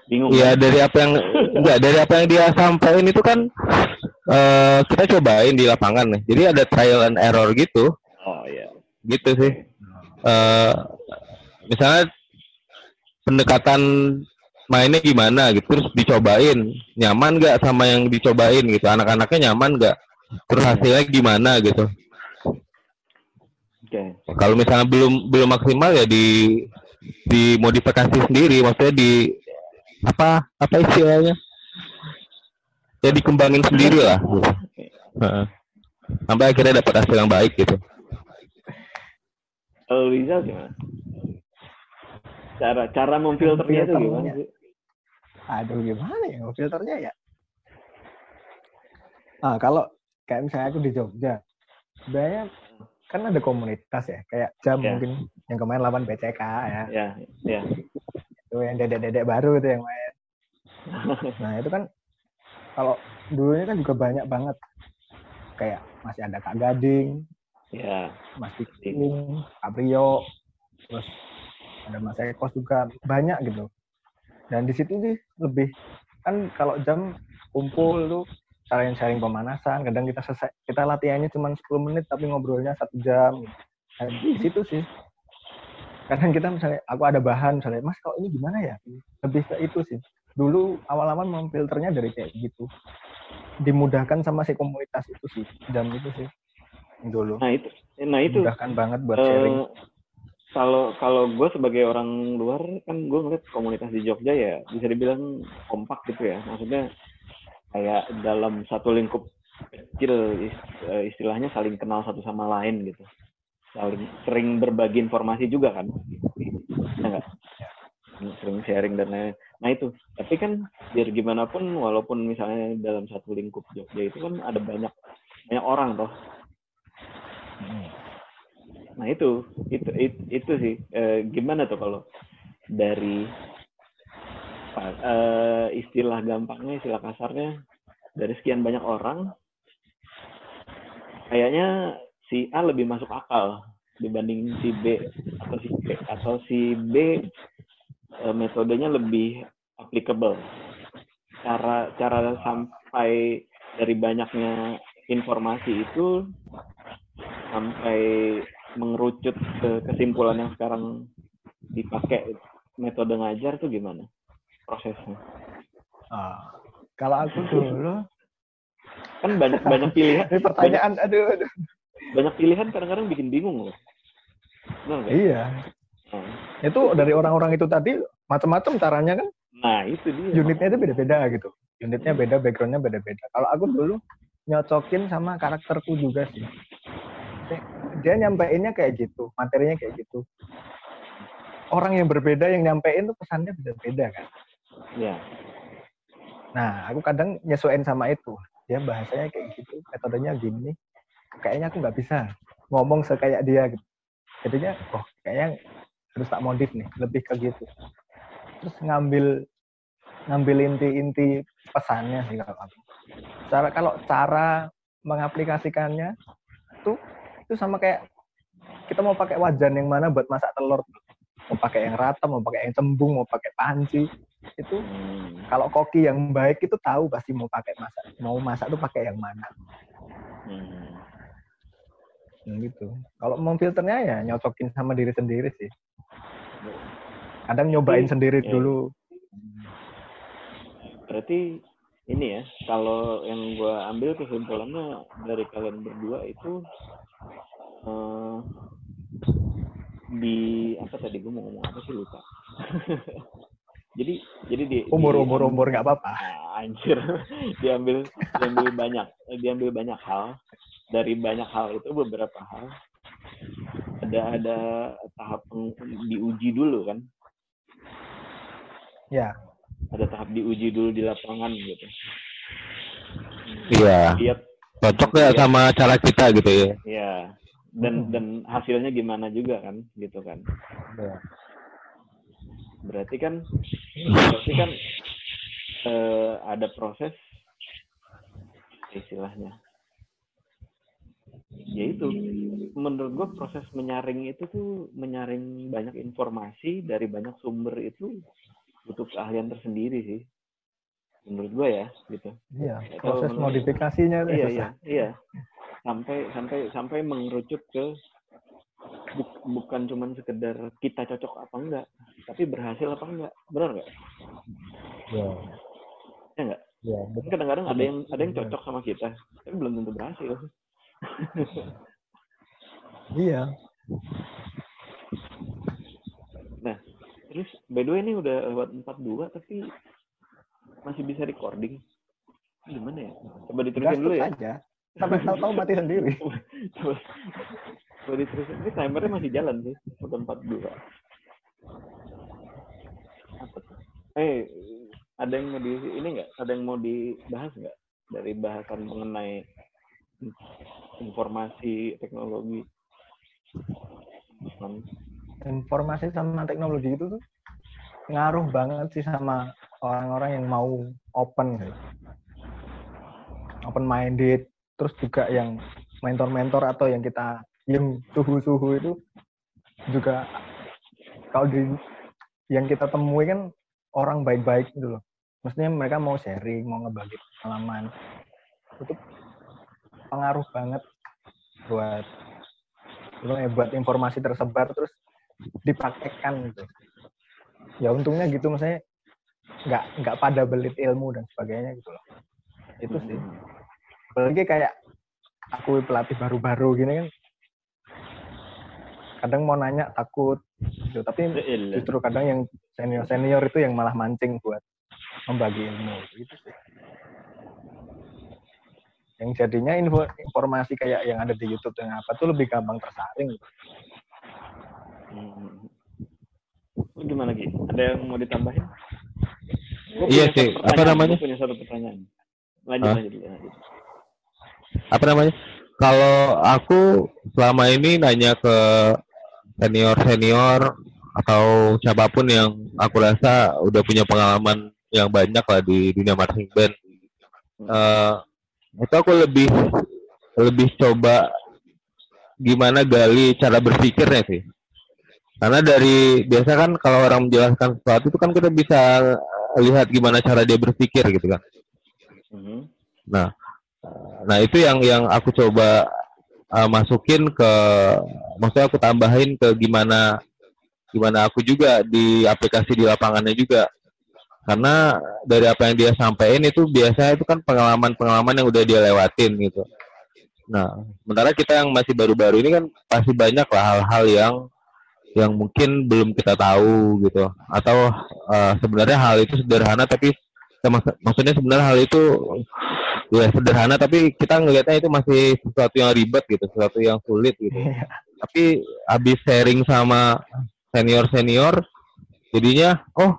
Bingung. Iya kan? dari apa yang enggak dari apa yang dia sampaikan itu kan eh kita cobain di lapangan nih. Jadi ada trial and error gitu, Oh iya. gitu sih. eh misalnya pendekatan mainnya gimana gitu, terus dicobain nyaman nggak sama yang dicobain gitu. Anak-anaknya nyaman nggak? Terus hasilnya gimana gitu. Oke. Kalau misalnya belum belum maksimal ya di dimodifikasi sendiri, maksudnya di apa apa istilahnya? Ya dikembangin sendiri lah. Gitu. Heeh. Sampai akhirnya dapat hasil yang baik gitu. Kalau Rizal gimana? Cara cara memfilternya itu gimana sih? Aduh gimana ya filternya ya? Ah kalau kayak misalnya aku di Jogja, sebenarnya kan ada komunitas ya, kayak jam Ya. mungkin yang kemarin lawan BCK ya, Ya, ya. itu yang dedek-dedek baru itu yang main. Nah itu kan kalau dulunya kan juga banyak banget, kayak masih ada Kak Gading, Ya. Mas King, Aprio, terus ada Mas Eko juga banyak gitu. Dan di situ sih lebih kan kalau jam kumpul tuh sharing sharing pemanasan kadang kita selesai kita latihannya cuma 10 menit tapi ngobrolnya satu jam. Nah, di situ sih kadang kita misalnya aku ada bahan misalnya mas kalau ini gimana ya? Lebih ke itu sih. Dulu awal-awal memfilternya dari kayak gitu. Dimudahkan sama si komunitas itu sih jam itu sih. Dulu. Nah itu nah itu. Mudahkan banget buat uh, sharing kalau kalau gue sebagai orang luar kan gue ngeliat komunitas di Jogja ya bisa dibilang kompak gitu ya. Maksudnya kayak dalam satu lingkup kecil eh, istilahnya saling kenal satu sama lain gitu. Saling sering berbagi informasi juga kan. Enggak sering sharing dan lain nah itu. Tapi kan biar gimana pun walaupun misalnya dalam satu lingkup Jogja itu kan ada banyak banyak orang toh nah itu itu itu, itu sih. E, gimana tuh kalau dari e, istilah gampangnya istilah kasarnya dari sekian banyak orang kayaknya si A lebih masuk akal dibanding si B atau si B atau si B e, metodenya lebih applicable. Cara cara sampai dari banyaknya informasi itu sampai mengerucut ke kesimpulan yang sekarang dipakai metode ngajar tuh gimana prosesnya? Ah, kalau aku <laughs> dulu kan banyak banyak pilihan. Ini pertanyaan, banyak, aduh, aduh. Banyak pilihan kadang-kadang bikin bingung loh. Benar, iya. Hmm. Itu dari orang-orang itu tadi macam-macam caranya kan? Nah itu dia. Unitnya itu beda-beda gitu. Unitnya beda, backgroundnya beda-beda. Kalau aku dulu nyocokin sama karakterku juga sih dia nyampeinnya kayak gitu materinya kayak gitu. Orang yang berbeda yang nyampein tuh pesannya beda-beda kan? Iya. nah aku kadang nyesuaiin sama itu. Dia bahasanya kayak gitu metodenya gini. Kayaknya aku nggak bisa ngomong sekayak dia gitu. Jadinya oh kayaknya harus tak modif nih lebih ke gitu. Terus ngambil ngambil inti-inti pesannya sih kalau aku. Cara kalau cara mengaplikasikannya tuh itu sama kayak kita mau pakai wajan yang mana buat masak telur. Mau pakai yang rata mau pakai yang cembung mau pakai panci. Itu hmm. kalau koki yang baik itu tahu pasti mau pakai masak. Mau masak tuh pakai yang mana. Hmm. Nah, gitu. Kalau mau filternya ya nyocokin sama diri sendiri sih. Kadang nyobain sendiri ya. dulu. Berarti ini ya kalau yang gue ambil kesimpulannya dari kalian berdua itu uh, di apa tadi gue mau ngomong apa sih lupa. <laughs> Jadi jadi di umur di, umur umur nggak apa-apa. Nah, anjir. <laughs> Diambil diambil banyak diambil banyak hal. Dari banyak hal itu beberapa hal ada ada tahap diuji dulu kan. Ya ada tahap diuji dulu di lapangan gitu. Iya. Lihat cocok ya sama cara kita gitu ya. Iya. Dan hmm. dan hasilnya gimana juga kan gitu kan. Ya. berarti kan berarti kan eh, ada proses istilahnya. Ya itu menurut gue proses menyaring itu tuh menyaring banyak informasi dari banyak sumber itu butuh keahlian tersendiri sih. Menurut gue ya gitu. Iya proses modifikasinya iya iya iya. Sampai sampai sampai mengerucut ke bu, bukan cuman sekedar kita cocok apa enggak tapi berhasil apa enggak. Benar enggak? Ya ya enggak? Ya betul. kadang-kadang ada yang ada yang cocok sama kita tapi belum tentu berhasil. Iya terus by the way ini udah lewat empat dua tapi masih bisa recording gimana ya coba diterusin dulu ya aja sampai tahu-tahu mati sendiri. <laughs> Coba diterusin. Ini timernya masih jalan sih. Udah 42. Apa tuh? Eh, ada yang mau di ini nggak? Ada yang mau dibahas nggak dari bahasan mengenai informasi teknologi? Informasi sama teknologi itu tuh ngaruh banget sih sama orang-orang yang mau open gitu. Open minded, terus juga yang mentor-mentor atau yang kita yang suhu-suhu itu juga kalau di yang kita temui kan orang baik-baik gitu loh maksudnya mereka mau sharing mau ngebagi pengalaman itu pengaruh banget buat ya, buat informasi tersebar terus dipraktekkan gitu. Ya untungnya gitu maksudnya nggak nggak pada belit ilmu dan sebagainya gitu loh. Itu sih. Apalagi kayak aku pelatih baru-baru gini kan kadang mau nanya takut gitu. Tapi justru kadang yang senior senior itu yang malah mancing buat membagi ilmu. Gitu sih. Yang jadinya info, informasi kayak yang ada di YouTube dan apa tuh lebih gampang tersaring. Hmm. Gimana lagi? Ada yang mau ditambahin? Gua iya sih. Apa namanya? punya satu pertanyaan. Lanjut, lanjut, lanjut. Apa namanya? Kalau aku selama ini nanya ke senior senior atau siapa pun yang aku rasa udah punya pengalaman yang banyak lah di dunia marching band. Uh, itu aku lebih lebih coba gimana gali cara berpikirnya sih karena dari biasa kan kalau orang menjelaskan sesuatu itu kan kita bisa lihat gimana cara dia berpikir gitu kan mm-hmm. nah nah itu yang yang aku coba uh, masukin ke maksudnya aku tambahin ke gimana gimana aku juga di aplikasi di lapangannya juga karena dari apa yang dia sampaikan itu biasanya itu kan pengalaman-pengalaman yang udah dia lewatin gitu. Nah, sementara kita yang masih baru-baru ini kan pasti banyak lah hal-hal yang yang mungkin belum kita tahu gitu. Atau uh, sebenarnya hal itu sederhana tapi mak maksudnya sebenarnya hal itu ya sederhana tapi kita ngelihatnya itu masih sesuatu yang ribet gitu sesuatu yang sulit gitu. Iya. tapi habis sharing sama senior senior jadinya oh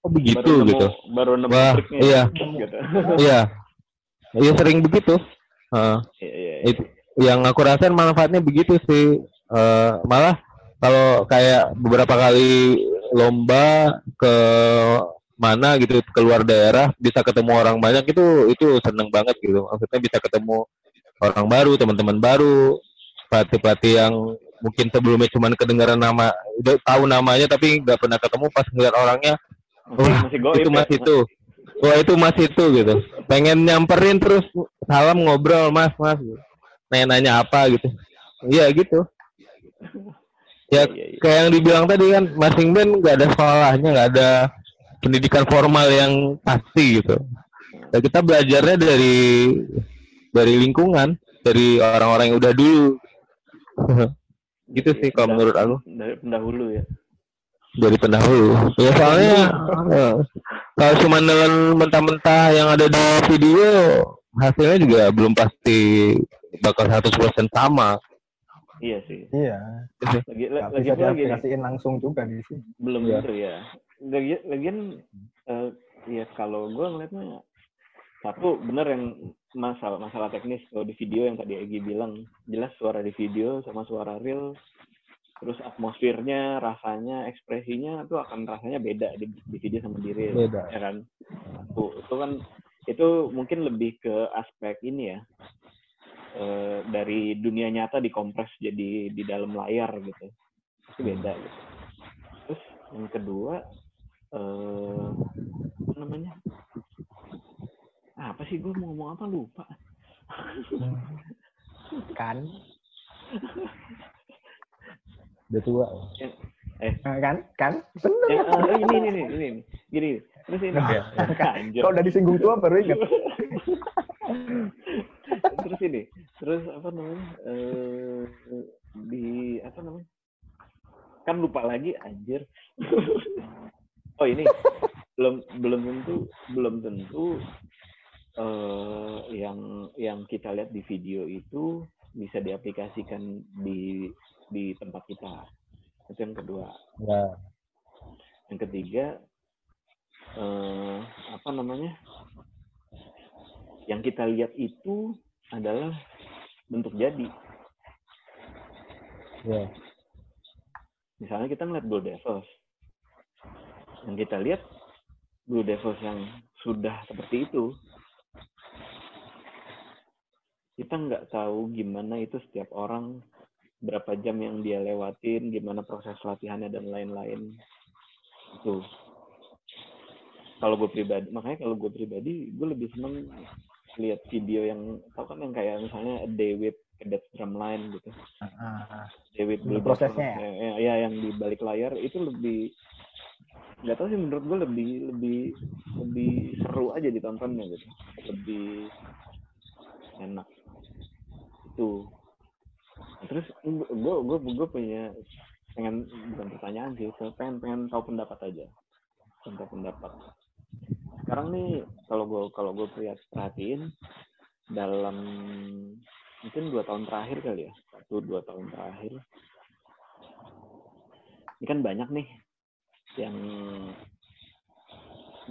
oh begitu baru nemu, gitu. baru nemu Wah, iya. Gitu. <laughs> iya. Iya sering begitu. Uh, iya, iya, iya. Itu, yang aku rasain manfaatnya begitu sih. Uh, malah kalau kayak beberapa kali lomba ke mana gitu keluar daerah bisa ketemu orang banyak itu itu seneng banget gitu maksudnya bisa ketemu orang baru teman-teman baru pelatih pelatih yang mungkin sebelumnya cuma kedengaran nama udah tahu namanya tapi nggak pernah ketemu pas ngeliat orangnya Wah, masih goib, itu masih ya? itu. Wah, itu masih itu gitu. Pengen nyamperin terus salam ngobrol, Mas, Mas. Nanya-nanya apa gitu. Iya gitu. Ya, iya, iya, iya. kayak yang dibilang tadi kan, masing band nggak ada sekolahnya, nggak ada pendidikan formal yang pasti gitu. Ya, kita belajarnya dari dari lingkungan, dari orang-orang yang udah dulu. <laughs> gitu sih kalau menurut aku. Dari pendahulu ya dari pendahulu. Ya soalnya ya, kalau cuma dengan mentah-mentah yang ada di video hasilnya juga belum pasti bakal 100% sama. Iya sih. Iya. Lagi lagi lagi lagi langsung juga di sini. Belum ya. tentu ya. Lagi lagian uh, ya kalau gue ngeliatnya satu bener yang masalah masalah teknis kalau di video yang tadi Egi bilang jelas suara di video sama suara real terus atmosfernya rasanya ekspresinya itu akan rasanya beda di, di video sama diri beda. ya kan itu itu kan itu mungkin lebih ke aspek ini ya e, dari dunia nyata dikompres jadi di dalam layar gitu. Itu beda gitu. Terus yang kedua e, apa namanya? Apa sih gue mau ngomong apa? Lupa. Kan? Udah tua. Ya. eh. Kan? Kan? Benar ya, uh, ini ini ini ini gini terus ini. Ya, ya. kalau udah disinggung tua baru ingat <laughs> terus ini terus apa namanya uh, di apa namanya kan lupa lagi anjir. Oh ini belum belum tentu belum tentu uh, yang yang kita lihat di video itu bisa diaplikasikan di di tempat kita. Itu yang kedua. Ya. yang ketiga eh, apa namanya yang kita lihat itu adalah bentuk jadi. Ya. misalnya kita ngeliat Blue Devils. Yang kita lihat Blue Devils yang sudah seperti itu kita nggak tahu gimana itu setiap orang berapa jam yang dia lewatin gimana proses latihannya dan lain-lain. Itu kalau gue pribadi makanya kalau gue pribadi gue lebih seneng lihat video yang tau kan yang kayak misalnya day with cadet drumline gitu. Ah, day with Ini Blue prosesnya Dot, ya, ya yang di balik layar itu lebih nggak tahu sih menurut gue lebih lebih lebih seru aja ditontonnya gitu. Lebih enak. Itu. Terus gue gue gue punya pengen bukan pertanyaan sih pengen pengen tahu pendapat aja. Tahu pendapat sekarang nih kalau gue kalau gue perhatiin dalam mungkin dua tahun terakhir kali ya satu dua tahun terakhir ini kan banyak nih yang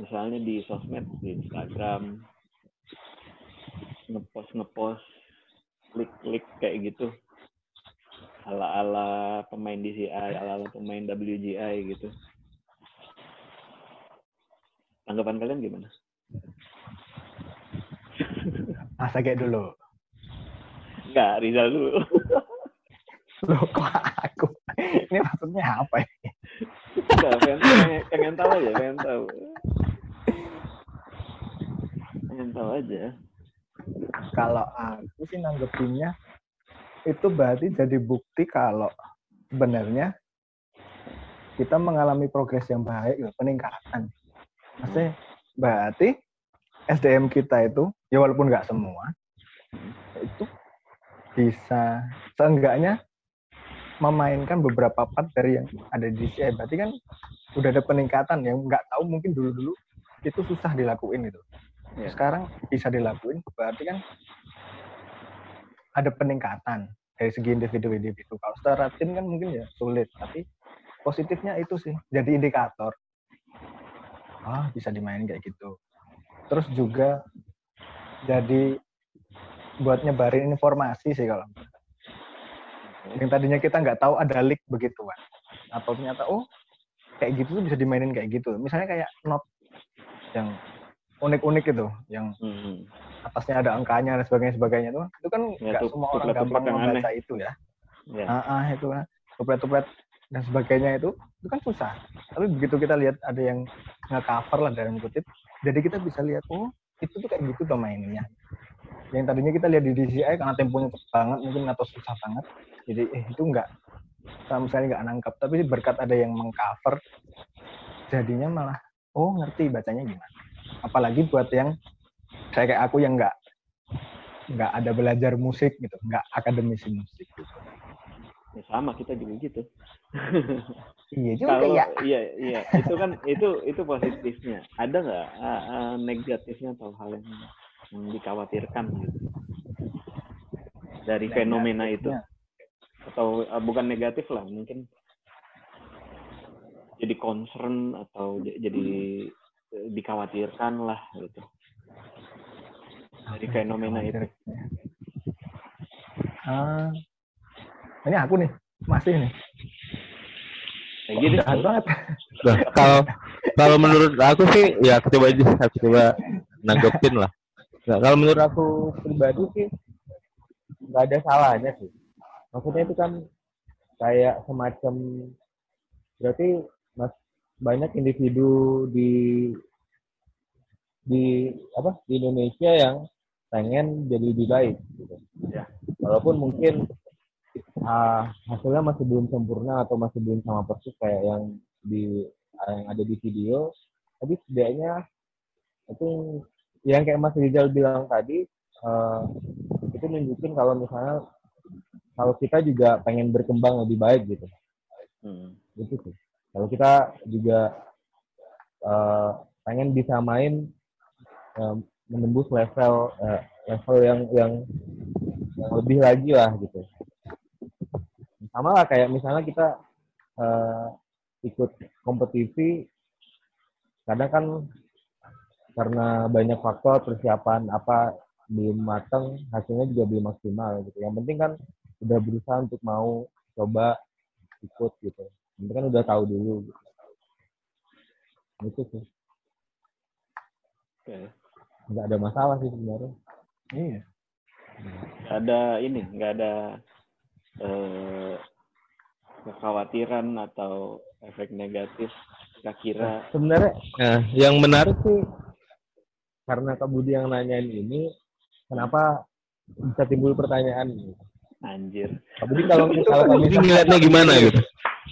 misalnya di sosmed di Instagram ngepost ngepost klik klik kayak gitu ala ala pemain DCI ala ala pemain WGI gitu tanggapan kalian gimana? <laughs> Masa kayak dulu. Enggak, Rizal dulu. <laughs> Loh, kok aku? Ini maksudnya apa ya? Enggak, pengen, pengen, pengen tahu aja, pengen tahu. Pengen tahu aja. Kalau aku sih nanggepinnya itu berarti jadi bukti kalau sebenarnya kita mengalami progres yang baik, ya, peningkatan. Maksudnya berarti SDM kita itu, ya walaupun nggak semua, itu bisa seenggaknya memainkan beberapa part dari yang ada di DCI. Berarti kan udah ada peningkatan yang nggak tahu mungkin dulu-dulu itu susah dilakuin gitu. Ya. Sekarang bisa dilakuin, berarti kan ada peningkatan dari segi individu-individu. Kalau secara tim kan mungkin ya sulit, tapi positifnya itu sih jadi indikator. Ah, bisa dimainin kayak gitu. Terus juga jadi buat nyebarin informasi sih kalau yang tadinya kita nggak tahu ada leak begituan atau ternyata oh kayak gitu tuh bisa dimainin kayak gitu misalnya kayak not yang unik-unik itu yang Hmm. atasnya ada angkanya dan sebagainya sebagainya itu itu kan Ya, nggak tuh, semua orang gampang membaca aneh. itu ya Ya. ah, ah, itu kan tuplet-tuplet dan sebagainya itu itu kan susah. Tapi begitu kita lihat ada yang nge-cover lah dalam kutip jadi kita bisa lihat oh itu tuh kayak gitu tuh mainnya. Yang tadinya kita lihat di DCI karena temponya cepet banget mungkin atau susah banget jadi eh itu enggak sama sekali nggak nangkap tapi berkat ada yang mengcover jadinya malah oh ngerti bacanya gimana. Apalagi buat yang saya kayak aku yang nggak nggak ada belajar musik gitu nggak akademisi musik gitu Ya, sama kita juga gitu. iya juga Kalau ya. iya iya. Itu kan itu itu positifnya. Ada nggak ah, ah, negatifnya atau hal yang, yang dikhawatirkan gitu? Dari fenomena itu? Atau ah, bukan negatif lah mungkin jadi concern atau jadi eh, dikhawatirkan lah gitu. Dari fenomena itu. Ah, ini aku nih masih nih Kayak gitu. Jahat banget Nah, kalau kalau menurut aku sih ya aku coba aja aku coba nanggepin lah. Nah, kalau menurut aku pribadi sih nggak ada salahnya sih. Maksudnya itu kan kayak semacam berarti mas banyak individu di di apa di Indonesia yang pengen jadi lebih baik gitu. Ya. Walaupun mungkin ah, hasilnya masih belum sempurna atau masih belum sama persis kayak yang di yang ada di video, tapi setidaknya itu yang kayak Mas Rizal bilang tadi eh, itu nunjukin kalau misalnya kalau kita juga pengen berkembang lebih baik gitu. Hmm. itu sih. Kalau kita juga eh, pengen bisa main eh, menembus level eh, level yang yang yang lebih lagi lah gitu sama lah kayak misalnya kita eh, ikut kompetisi kadang kan karena banyak faktor persiapan apa belum matang hasilnya juga belum maksimal gitu. Yang penting kan udah berusaha untuk mau coba ikut gitu. Penting kan udah tahu dulu gitu. itu sih. Oke. nggak ada masalah sih sebenarnya. Iya. Nggak ada ini, nggak ada eh, kekhawatiran atau efek negatif kira-kira sebenarnya nah, yang menarik sih karena Kak Budi yang nanyain ini kenapa bisa timbul pertanyaan gitu. anjir Kak Budi kalau kalau Kak Budi ngeliatnya gimana gitu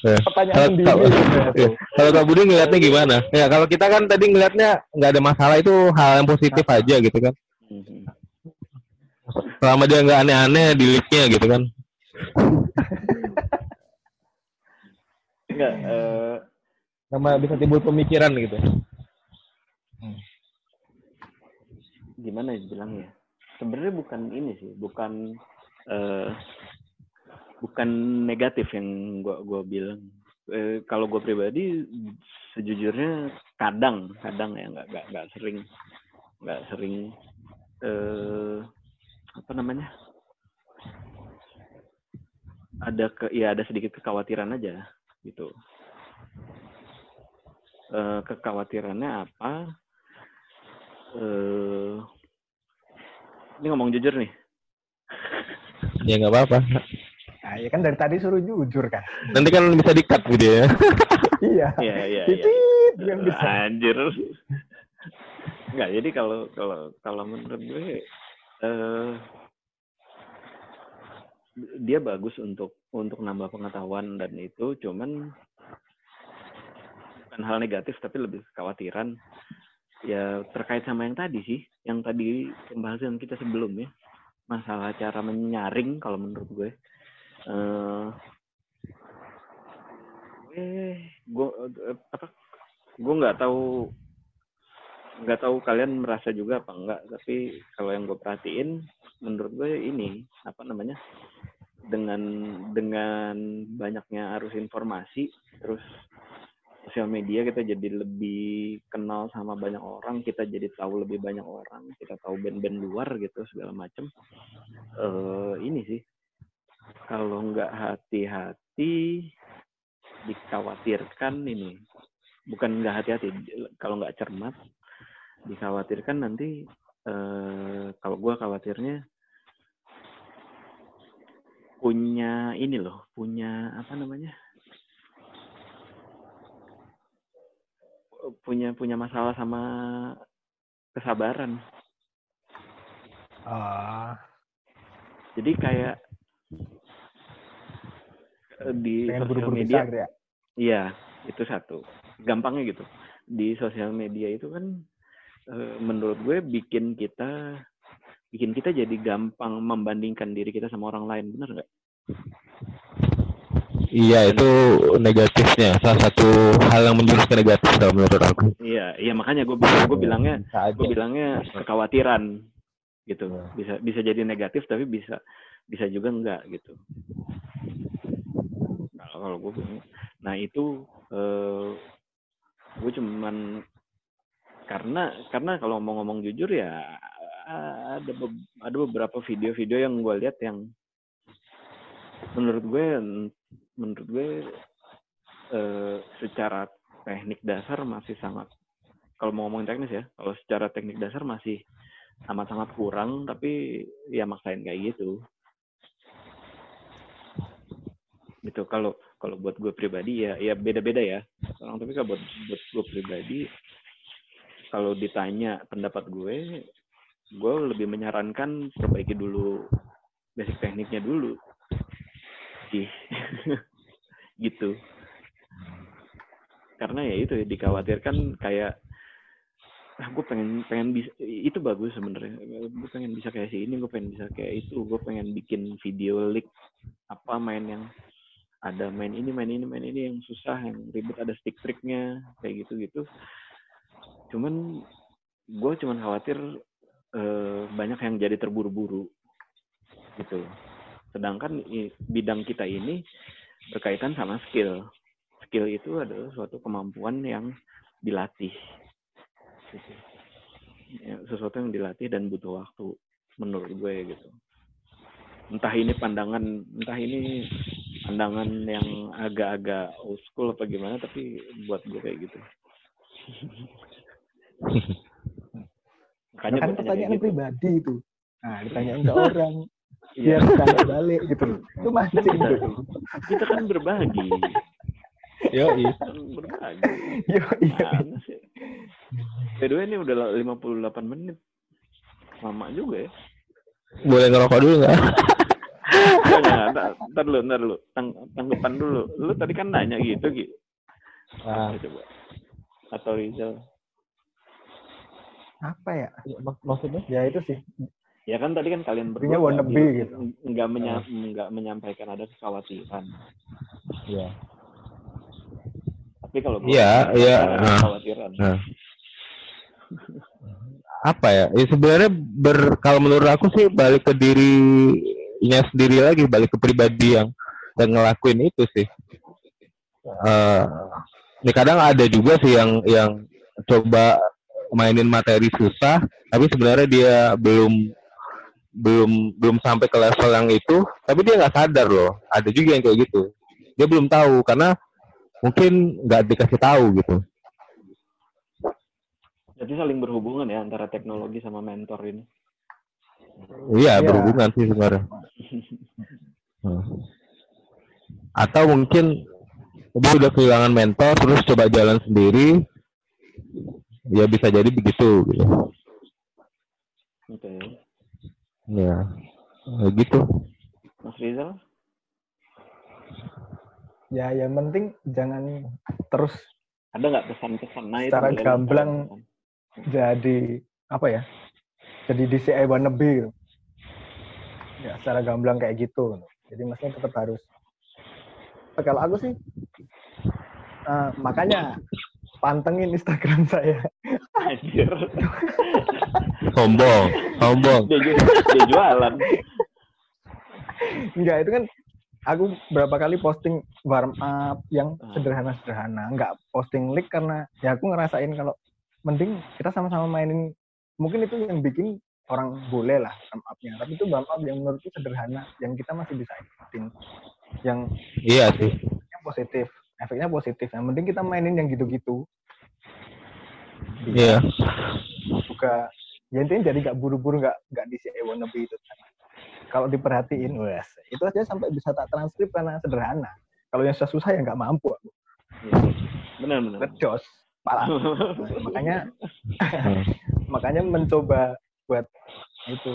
Ya. Pertanyaan Kalau- sendiri. kalau- ya. Kalau Kak Budi ngeliatnya gimana? Ya kalau kita kan tadi ngeliatnya nggak ada masalah itu hal yang positif aja gitu kan. Mhm. Selama dia nggak aneh-aneh di leak-nya gitu kan. Enggak eh, Sama bisa timbul pemikiran gitu. gimana ya bilangnya sebenarnya bukan ini sih bukan eh, bukan negatif yang gua gua bilang. Eh, kalau gue pribadi sejujurnya kadang kadang ya nggak nggak nggak sering nggak sering eh apa namanya ada ke ya ada sedikit kekhawatiran aja gitu Eh, kekhawatirannya apa eh ini ngomong jujur nih Ya nggak apa-apa. Nah, ya kan dari tadi suruh jujur kan. Nanti kan bisa di-cut video ya. Iya. Iya iya iya. Bisa. Anjir. Enggak, jadi kalau kalau kalau menurut gue eh dia bagus untuk untuk nambah pengetahuan dan itu cuman bukan hal negatif tapi lebih kekhawatiran. Ya terkait sama yang tadi sih yang tadi pembahasan kita sebelumnya masalah cara menyaring kalau menurut gue. Eh gue gue apa gue nggak tahu nggak tahu kalian merasa juga apa enggak tapi kalau yang gue perhatiin menurut gue ini apa namanya dengan dengan banyaknya arus informasi terus sosial media kita jadi lebih kenal sama banyak orang kita jadi tahu lebih banyak orang kita tahu band-band luar gitu segala macam eh ini sih kalau nggak hati-hati dikhawatirkan ini. Bukan nggak hati-hati kalau nggak cermat dikhawatirkan nanti eh, kalau gue khawatirnya punya ini loh punya apa namanya punya punya masalah sama kesabaran Ah, jadi kayak eh, di pengen sosial media gitu ya. Iya, itu satu. Gampangnya gitu. Di sosial media itu kan menurut gue bikin kita bikin kita jadi gampang membandingkan diri kita sama orang lain, bener nggak? Iya itu negatifnya. Salah satu hal yang menjurus ke negatif kalau menurut aku. Iya, iya makanya gue bilang gue bilangnya Bisa aja. gue bilangnya kekhawatiran gitu. Iya. Bisa bisa jadi negatif tapi bisa bisa juga enggak gitu. Kalau kalau gue nah itu eh, gue cuman karena karena kalau mau ngomong jujur ya ada be- ada beberapa video-video yang gue lihat yang menurut gue menurut gue eh, secara teknik dasar masih sangat kalau mau ngomongin teknis ya kalau secara teknik dasar masih amat-sangat kurang tapi ya maksain kayak gitu. Gitu kalau kalau buat gue pribadi ya ya beda-beda ya. Orang tapi kalau buat buat gue pribadi kalau ditanya pendapat gue gue lebih menyarankan perbaiki dulu basic tekniknya dulu. Sih <laughs> gitu. Karena ya itu dikhawatirkan kayak ah gue pengen pengen bisa itu bagus sebenarnya. Gue pengen bisa kayak si ini gue pengen bisa kayak itu. Gue pengen bikin video leak apa main yang ada main ini main ini main ini yang susah yang ribet ada stick triknya kayak gitu gitu cuman gue cuman khawatir eh, banyak yang jadi terburu-buru. Gitu. Sedangkan i- bidang kita ini berkaitan sama skill. Skill itu adalah suatu kemampuan yang dilatih. Ya, sesuatu yang dilatih dan butuh waktu menurut gue gitu. Entah ini pandangan entah ini pandangan yang agak-agak old school apa gimana tapi buat gue kayak gitu <laughs> makanya kan tanya pertanyaan gitu pribadi itu. Nah, ditanyain <laughs> ke orang. biar tanda balik gitu itu mancing Kita, tuh kita kan berbagi. Yo, Kan berbagi. Yo, iya. Sih? By the way, ini udah 58 menit. Lama juga ya. boleh ngerokok dulu nggak? Enggak, enggak, entar, entar dulu, entar dulu. Tang, tanggapan dulu. Lu tadi kan nanya gitu, Gi. Nah, Coba, coba. Atau Rizal. Apa ya mak- maksudnya? ya itu sih Ya kan tadi kan kalian berdua wannabe nggak- gitu. nggak menya- nggak menyampaikan ada kekhawatiran. Iya. Tapi kalau Iya, iya, ada ah. kekhawatiran. Nah. apa ya? Ya sebenarnya ber kalau menurut aku sih balik ke dirinya sendiri lagi, balik ke pribadi yang yang ngelakuin itu sih. Eh, ini kadang ada juga sih yang yang coba mainin materi susah, tapi sebenarnya dia belum belum belum sampai ke level yang itu, tapi dia nggak sadar loh. Ada juga yang kayak gitu. Dia belum tahu karena mungkin nggak dikasih tahu gitu. Jadi saling berhubungan ya antara teknologi sama mentor ini. Iya, Iya. berhubungan sih sebenarnya. <laughs> Atau mungkin dia udah kehilangan mentor terus coba jalan sendiri. Ya bisa jadi begitu gitu. Oke. Ya. Ya gitu. Mas Rizal? ya yang penting jangan terus Ada nggak pesan-pesan? Nah, itu Secara gamblang. pesan. jadi apa ya jadi DCI wannabe gitu ya secara gamblang kayak gitu jadi maksudnya tetap harus kalau aku sih eh, makanya pantengin Instagram <laughs> saya Anjir. Sombong, sombong. dia, ju- dia jualan. enggak itu kan aku berapa kali posting warm up yang Hmm. sederhana-sederhana nggak posting link karena ya aku ngerasain kalau mending kita sama-sama mainin mungkin itu yang bikin orang boleh lah warm up-nya tapi itu warm up yang menurutku sederhana yang kita masih bisa ikutin yang Iya sih. efeknya positif efeknya positif yang penting kita mainin yang gitu-gitu Iya. juga ya intinya jadi nggak buru-buru nggak nggak di CE wannabe itu kalau diperhatiin wes itu aja sampai bisa tak transkrip karena sederhana kalau yang susah-susah ya nggak mampu aku Iya. Benar benar. ngejos parah Nah, <laughs> makanya Hmm. <laughs> makanya mencoba buat itu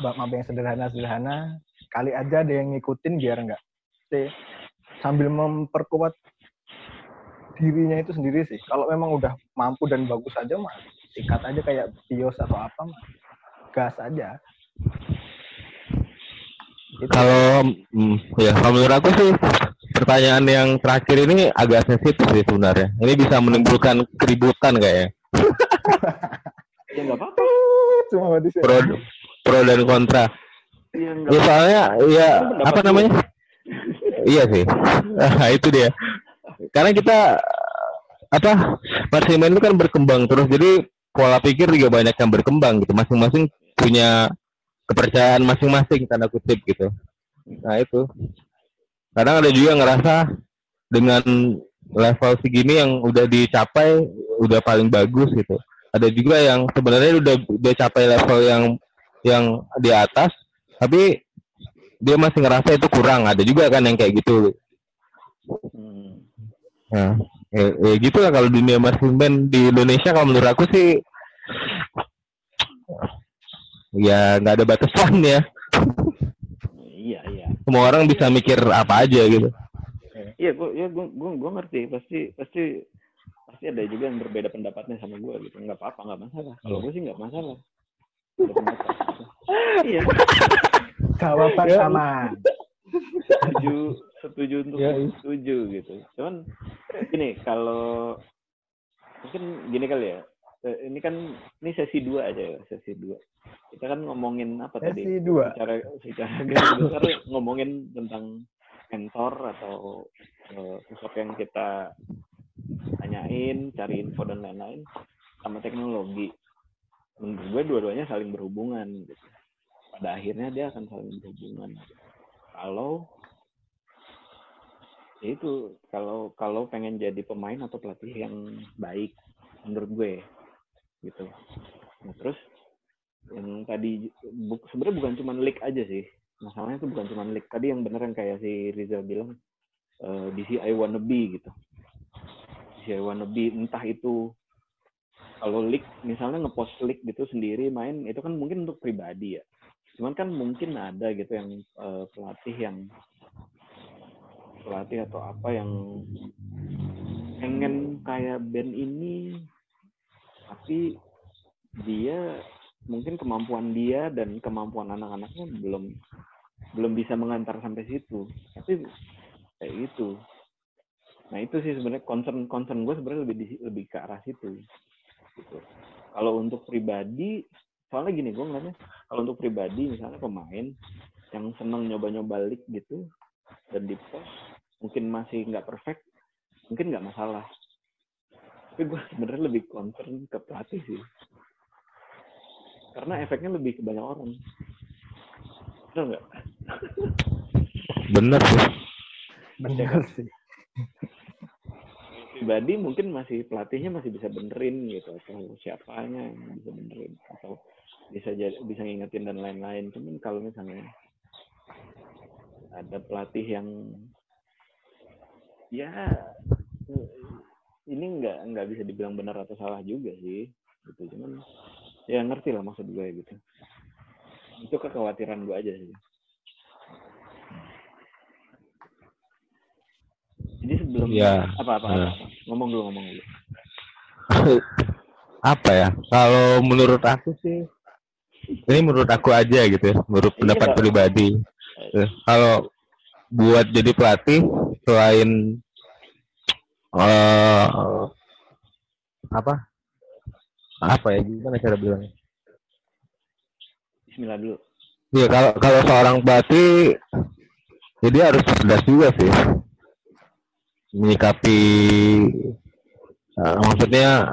bab map yang sederhana sederhana kali aja ada yang ngikutin biar enggak sih sambil memperkuat dirinya itu sendiri sih kalau memang udah mampu dan bagus aja mah sikat aja kayak bios atau apa mah gas aja Gitu. Kalau hmm, ya kalau menurut aku sih pertanyaan yang terakhir ini agak sensitif sih sebenarnya. Ini bisa menimbulkan keributan kayaknya. Ya nggak apa-apa. cuma Pro pro dan kontra. Ya nggak Ya soalnya ya apa namanya? iya sih. <laughs> Nah, itu dia. Karena kita apa marsimen itu kan berkembang terus jadi pola pikir juga banyak yang berkembang gitu. Masing-masing punya kepercayaan masing-masing tanda kutip gitu. Nah itu. Kadang ada juga ngerasa dengan level segini yang udah dicapai udah paling bagus gitu. Ada juga yang sebenarnya udah udah capai level yang yang di atas tapi dia masih ngerasa itu kurang ada juga kan yang kayak gitu Hmm. Nah ya, ya gitu lah kalau dunia marching band di Indonesia kalau menurut aku sih ya nggak ada batasan ya Iya iya. semua orang bisa mikir apa aja gitu Iya, gua ya gua gua, gua ngerti pasti pasti pasti ada juga yang berbeda pendapatnya sama gua gitu. Nggak apa-apa, nggak masalah. Kalau gua sih nggak masalah. Iya, jawaban sama setuju setuju untuk Ya, iya. setuju gitu. Cuman gini, kalau mungkin gini kali ya. Eh, Ini kan ini sesi dua aja ya, sesi dua. Kita kan ngomongin apa tadi? sesi dua secara secara garis besar ngomongin tentang mentor atau eh, sosok yang kita tanyain, cari info dan lain-lain sama teknologi. Menurut gue dua-duanya saling berhubungan. Gitu. Pada akhirnya dia akan saling berhubungan. Kalau itu kalau kalau pengen jadi pemain atau pelatih yang baik menurut gue gitu. Nah, terus yang tadi bu, sebenarnya bukan cuma league aja sih. Masalahnya itu bukan cuma leak tadi yang bener yang kayak si Rizal bilang uh, DCI wannabe gitu. DCI wannabe entah itu kalau leak misalnya ngepost leak gitu sendiri main itu kan mungkin untuk pribadi ya. Cuman kan mungkin ada gitu yang uh, pelatih yang pelatih atau apa yang pengen kayak band ini tapi dia mungkin kemampuan dia dan kemampuan anak-anaknya belum belum bisa mengantar sampai situ. Tapi kayak gitu. Nah itu sih sebenarnya concern concern gue sebenarnya lebih di, lebih ke arah situ gitu. Kalau untuk pribadi soalnya gini gue ngeliatnya kalau untuk pribadi misalnya pemain yang seneng nyoba-nyoba league gitu dan di post mungkin masih nggak perfect mungkin nggak masalah. Tapi gue sebenarnya lebih concern ke pelatih sih. Karena efeknya lebih ke banyak orang. Benar nggak? Bener sih. Bener. sih. Pribadi mungkin masih pelatihnya masih bisa benerin gitu atau siapanya yang bisa benerin atau bisa jadi bisa ngingetin dan lain-lain. Cuman kalau misalnya ada pelatih yang ya ini nggak nggak bisa dibilang benar atau salah juga sih gitu. Cuman ya ngerti lah maksud gue gitu. Itu kekhawatiran gue aja sih. Jadi sebelum ya. apa apa, apa, apa? Ngomong dulu ngomong dulu. <laughs> Apa ya? Kalau menurut aku sih ini menurut aku aja gitu ya menurut pendapat pribadi. Eh, kalau buat jadi pelatih selain eh apa? Apa ya gimana cara bilangnya? Bismillah dulu. Iya kalau kalau seorang pelatih jadi harus cerdas juga sih. Menyikapi eh, maksudnya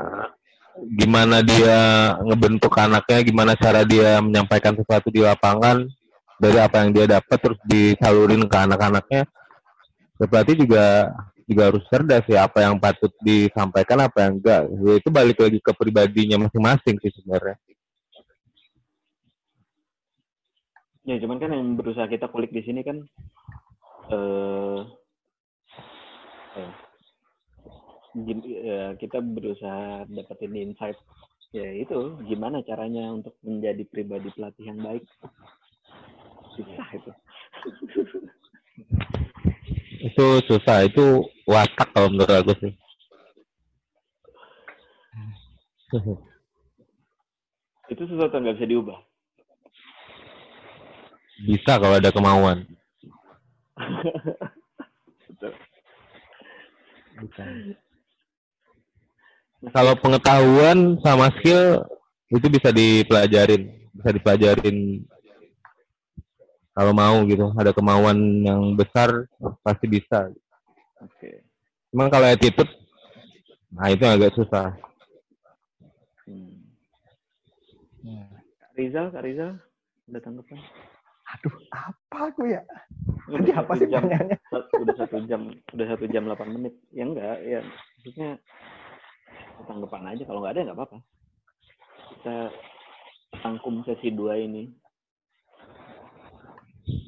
gimana dia ngebentuk anaknya, gimana cara dia menyampaikan sesuatu di lapangan dari apa yang dia dapat terus disalurin ke anak-anaknya. Ya, Pelatih juga juga harus cerdas ya apa yang patut disampaikan apa yang enggak. Ya, itu balik lagi ke pribadinya masing-masing sih sebenarnya. ya cuman kan yang berusaha kita kulik di sini kan eh eh, ya, kita berusaha dapetin insight ya itu gimana caranya untuk menjadi pribadi pelatih yang baik susah itu <laughs> Itu susah, itu watak kalau menurut aku sih. <laughs> itu sesuatu yang nggak bisa diubah Bisa kalau ada kemauan. Kalau pengetahuan sama skill itu bisa dipelajarin, bisa dipelajarin kalau mau gitu. Ada kemauan yang besar pasti bisa. oke Cuman kalau attitude, nah itu agak susah. hmm. Kak Rizal Kak Rizal ada tanggapan Aduh, apa aku ya? Udah Tadi apa satu sih jam, pertanyaannya? udah satu jam, udah satu jam 8 menit. Ya enggak, ya maksudnya tanggapan aja. Kalau nggak ada nggak apa-apa. Kita rangkum sesi dua ini.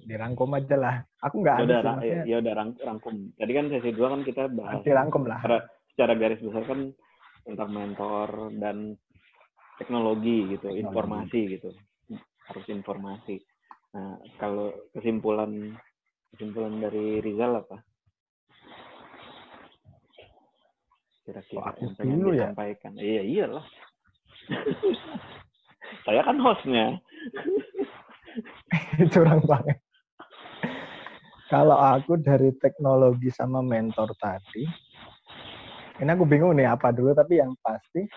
Dirangkum aja lah. Aku nggak Ya ada udah, ya, ya udah rang- rangkum. Tadi kan sesi dua kan kita bahas dirangkum lah. secara, secara garis besar kan tentang mentor dan teknologi gitu, Teknologi. informasi gitu. Harus informasi. Nah, kalau kesimpulan kesimpulan dari Rizal apa? Kira-kira aku yang pengen dulu ya? disampaikan. Iya, iyalah. <laughs> Saya kan hostnya. <laughs> curang banget. Kalau aku dari teknologi sama mentor tadi, ini aku bingung nih apa dulu, tapi yang pasti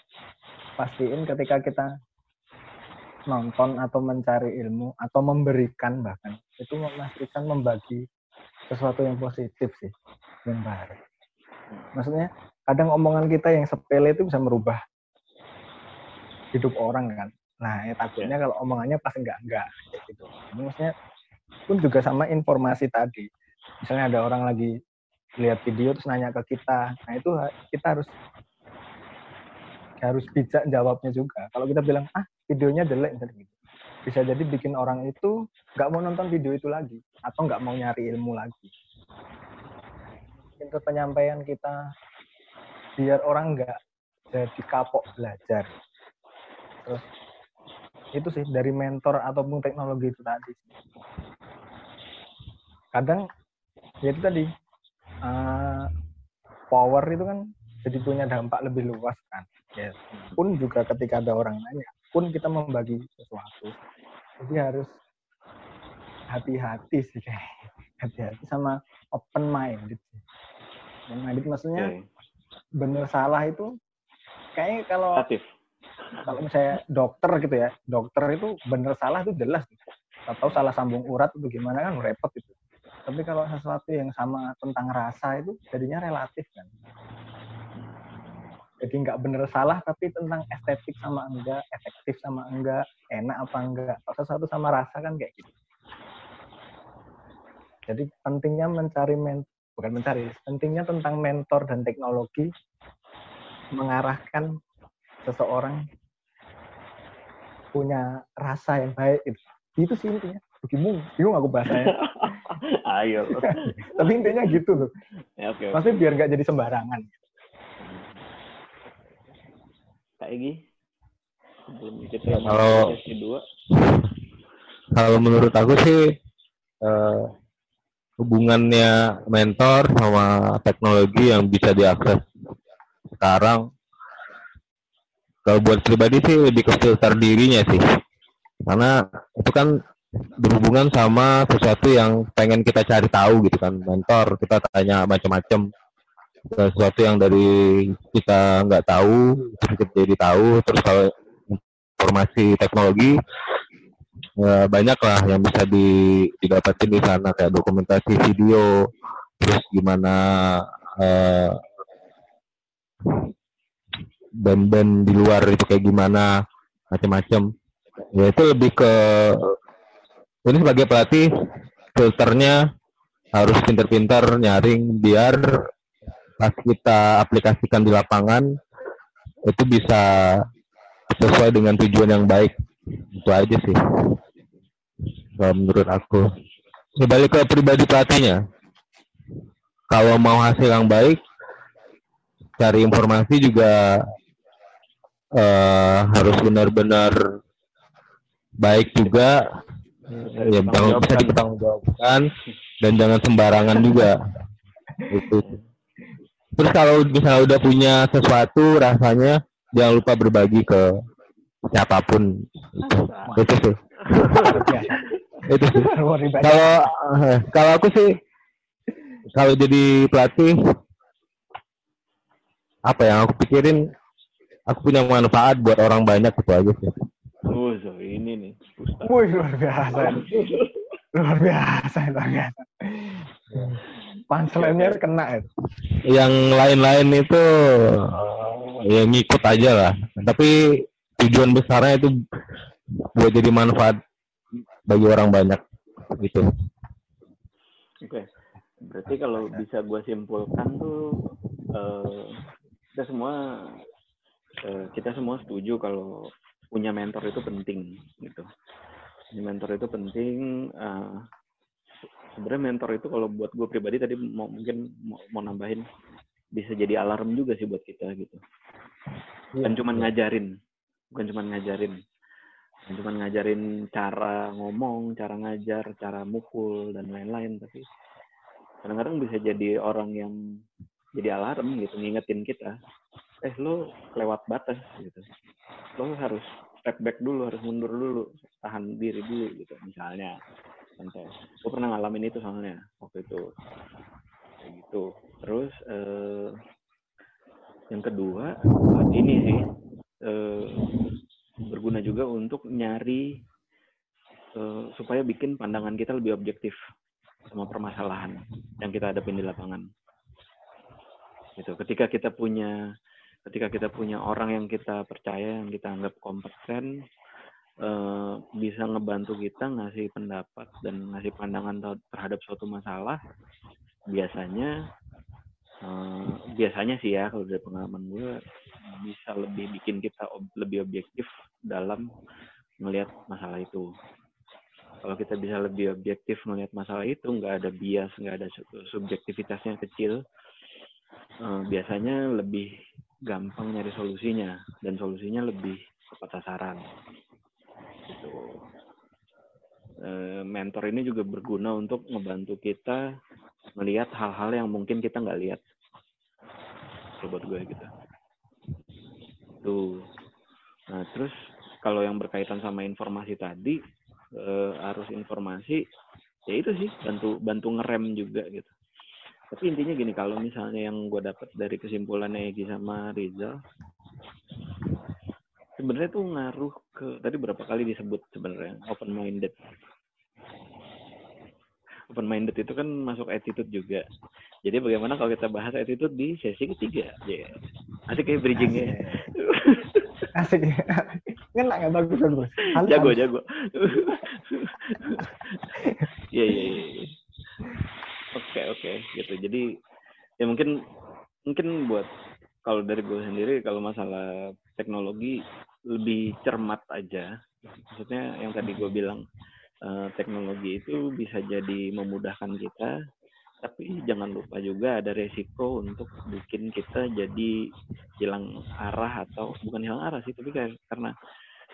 pastiin ketika kita nonton atau mencari ilmu atau memberikan bahkan itu memastikan membagi sesuatu yang positif sih, yang baik. Maksudnya kadang omongan kita yang sepele itu bisa merubah hidup orang kan. Nah, ya takutnya kalau omongannya pas enggak enggak kayak gitu. Ini maksudnya pun juga sama informasi tadi. Misalnya ada orang lagi lihat video terus nanya ke kita. Nah, itu kita harus harus bijak jawabnya juga. Kalau kita bilang, "Ah, videonya jelek," gitu. bisa jadi bikin orang itu nggak mau nonton video itu lagi atau nggak mau nyari ilmu lagi. Itu penyampaian kita biar orang nggak jadi kapok belajar. Terus itu sih dari mentor ataupun teknologi itu tadi. Kadang ya itu tadi uh, power itu kan jadi punya dampak lebih luas kan. Ya, pun juga ketika ada orang nanya, pun kita membagi sesuatu jadi harus hati-hati sih kayak hati-hati sama open minded open minded maksudnya okay. bener salah itu kayaknya kalau. Kalau misalnya dokter gitu ya dokter itu bener salah itu jelas. Atau salah sambung urat itu gimana kan repot itu tapi kalau sesuatu yang sama tentang rasa itu jadinya relatif kan. Jadi nggak bener salah tapi tentang estetik sama enggak efektif sama enggak enak apa enggak. Sesuatu sama rasa kan kayak gitu. Jadi pentingnya mencari men bukan mencari pentingnya tentang mentor dan teknologi mengarahkan seseorang punya rasa yang baik itu itu sih intinya. Bingung bingung aku bahasanya. <laughs> Ayo. <laughs> Tapi intinya gitu loh. Ya, okay, okay. biar nggak jadi sembarangan. Kak Egi sebelum kita ya, kalau kedua kalau menurut aku sih uh, hubungannya mentor sama teknologi yang bisa diakses sekarang kalau buat pribadi sih lebih ke filter dirinya sih. Karena itu kan berhubungan sama sesuatu yang pengen kita cari tahu gitu kan. Mentor kita tanya macam-macam sesuatu yang dari kita nggak tahu terus kita jadi tahu. Terus kalau informasi teknologi ya banyak lah yang bisa di, di sana. Kayak dokumentasi video terus gimana uh, band-band di luar itu kayak gimana macam-macam ya itu lebih ke ini sebagai pelatih filternya harus pintar-pintar nyaring biar pas kita aplikasikan di lapangan itu bisa sesuai dengan tujuan yang baik. Itu aja sih kalau menurut aku. Ya ke pribadi pelatihnya. Kalau mau hasil yang baik cari informasi juga uh, harus benar-benar baik juga ya bisa dipertanggungjawabkan dan jangan sembarangan juga itu Terus kalau misalnya udah punya sesuatu rasanya jangan lupa berbagi ke siapa pun. Itu, itu sih. itu sih. <laughs> Kalau eh, kalau aku sih kalau jadi pelatih apa yang aku pikirin aku punya manfaat buat orang banyak itu aja sih. Oh, so ini nih. Wih, luar biasa. luar biasa, luar biasa punchline-nya kena itu. Yang lain-lain itu ya ngikut aja lah. Tapi tujuan besarnya itu buat jadi manfaat bagi orang banyak gitu. Oke. Berarti kalau bisa gue simpulkan tuh uh, kita semua kita semua setuju kalau punya mentor itu penting gitu. Mentor itu penting uh, sebenarnya mentor itu kalau buat gue pribadi tadi mau mungkin mau, mau nambahin bisa jadi alarm juga sih buat kita gitu bukan ya, cuma ya. ngajarin bukan cuma ngajarin bukan cuma ngajarin cara ngomong cara ngajar cara mukul dan lain-lain tapi kadang-kadang bisa jadi orang yang jadi alarm gitu ngingetin kita eh lo lewat batas gitu. Lo harus step back dulu harus mundur dulu tahan diri dulu gitu misalnya. Santai gue pernah ngalamin itu soalnya waktu itu. Kayak gitu. Terus eh, yang kedua ini sih eh, berguna juga untuk nyari eh, supaya bikin pandangan kita lebih objektif sama permasalahan yang kita hadapin di lapangan. Gitu. Ketika kita punya ketika kita punya orang yang kita percaya yang kita anggap kompeten Eh, bisa ngebantu kita ngasih pendapat dan ngasih pandangan terhadap suatu masalah biasanya uh, biasanya sih ya kalau dari pengalaman gue bisa lebih bikin kita ob lebih objektif dalam melihat masalah itu. Kalau kita bisa lebih objektif melihat masalah itu nggak ada bias nggak ada subjektivitasnya kecil eh, biasanya lebih gampang nyari solusinya dan solusinya lebih tepat sasaran. Gitu. Eh, mentor ini juga berguna untuk membantu kita melihat hal-hal yang mungkin kita nggak lihat. Buat gue gitu. Tuh nah terus kalau yang berkaitan sama informasi tadi eh, arus informasi ya itu sih bantu bantu ngerem juga gitu tapi intinya gini kalau misalnya yang gue dapat dari kesimpulannya Egi sama Rizal sebenarnya tuh ngaruh ke tadi berapa kali disebut sebenarnya open minded open minded itu kan masuk attitude juga. Jadi bagaimana kalau kita bahas attitude di sesi ketiga? Ya yeah. asik kayak bridgingnya. Asik ya. <laughs> Kan nggak bagus bagus. Halus, jago jago. <laughs> Iya iya iya oke oke gitu. Jadi ya mungkin mungkin buat kalau dari gue sendiri kalau masalah teknologi lebih cermat aja. Maksudnya yang tadi gue bilang eh, teknologi itu bisa jadi memudahkan kita tapi jangan lupa juga ada resiko untuk bikin kita jadi hilang arah atau bukan hilang arah sih tapi kayak karena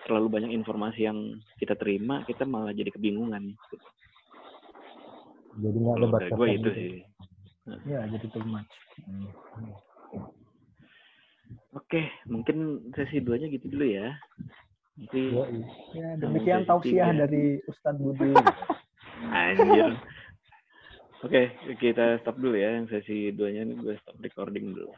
terlalu banyak informasi yang kita terima kita malah jadi kebingungan jadi nggak dari gue batasan itu gitu. sih. Ya jadi too much. Oke mungkin sesi duanya gitu dulu ya. Nanti ya Sama demikian tausiah tiga. dari Ustadz Budi. <laughs> Anjir. Oke kita stop dulu ya yang sesi duanya. Ini gue stop recording dulu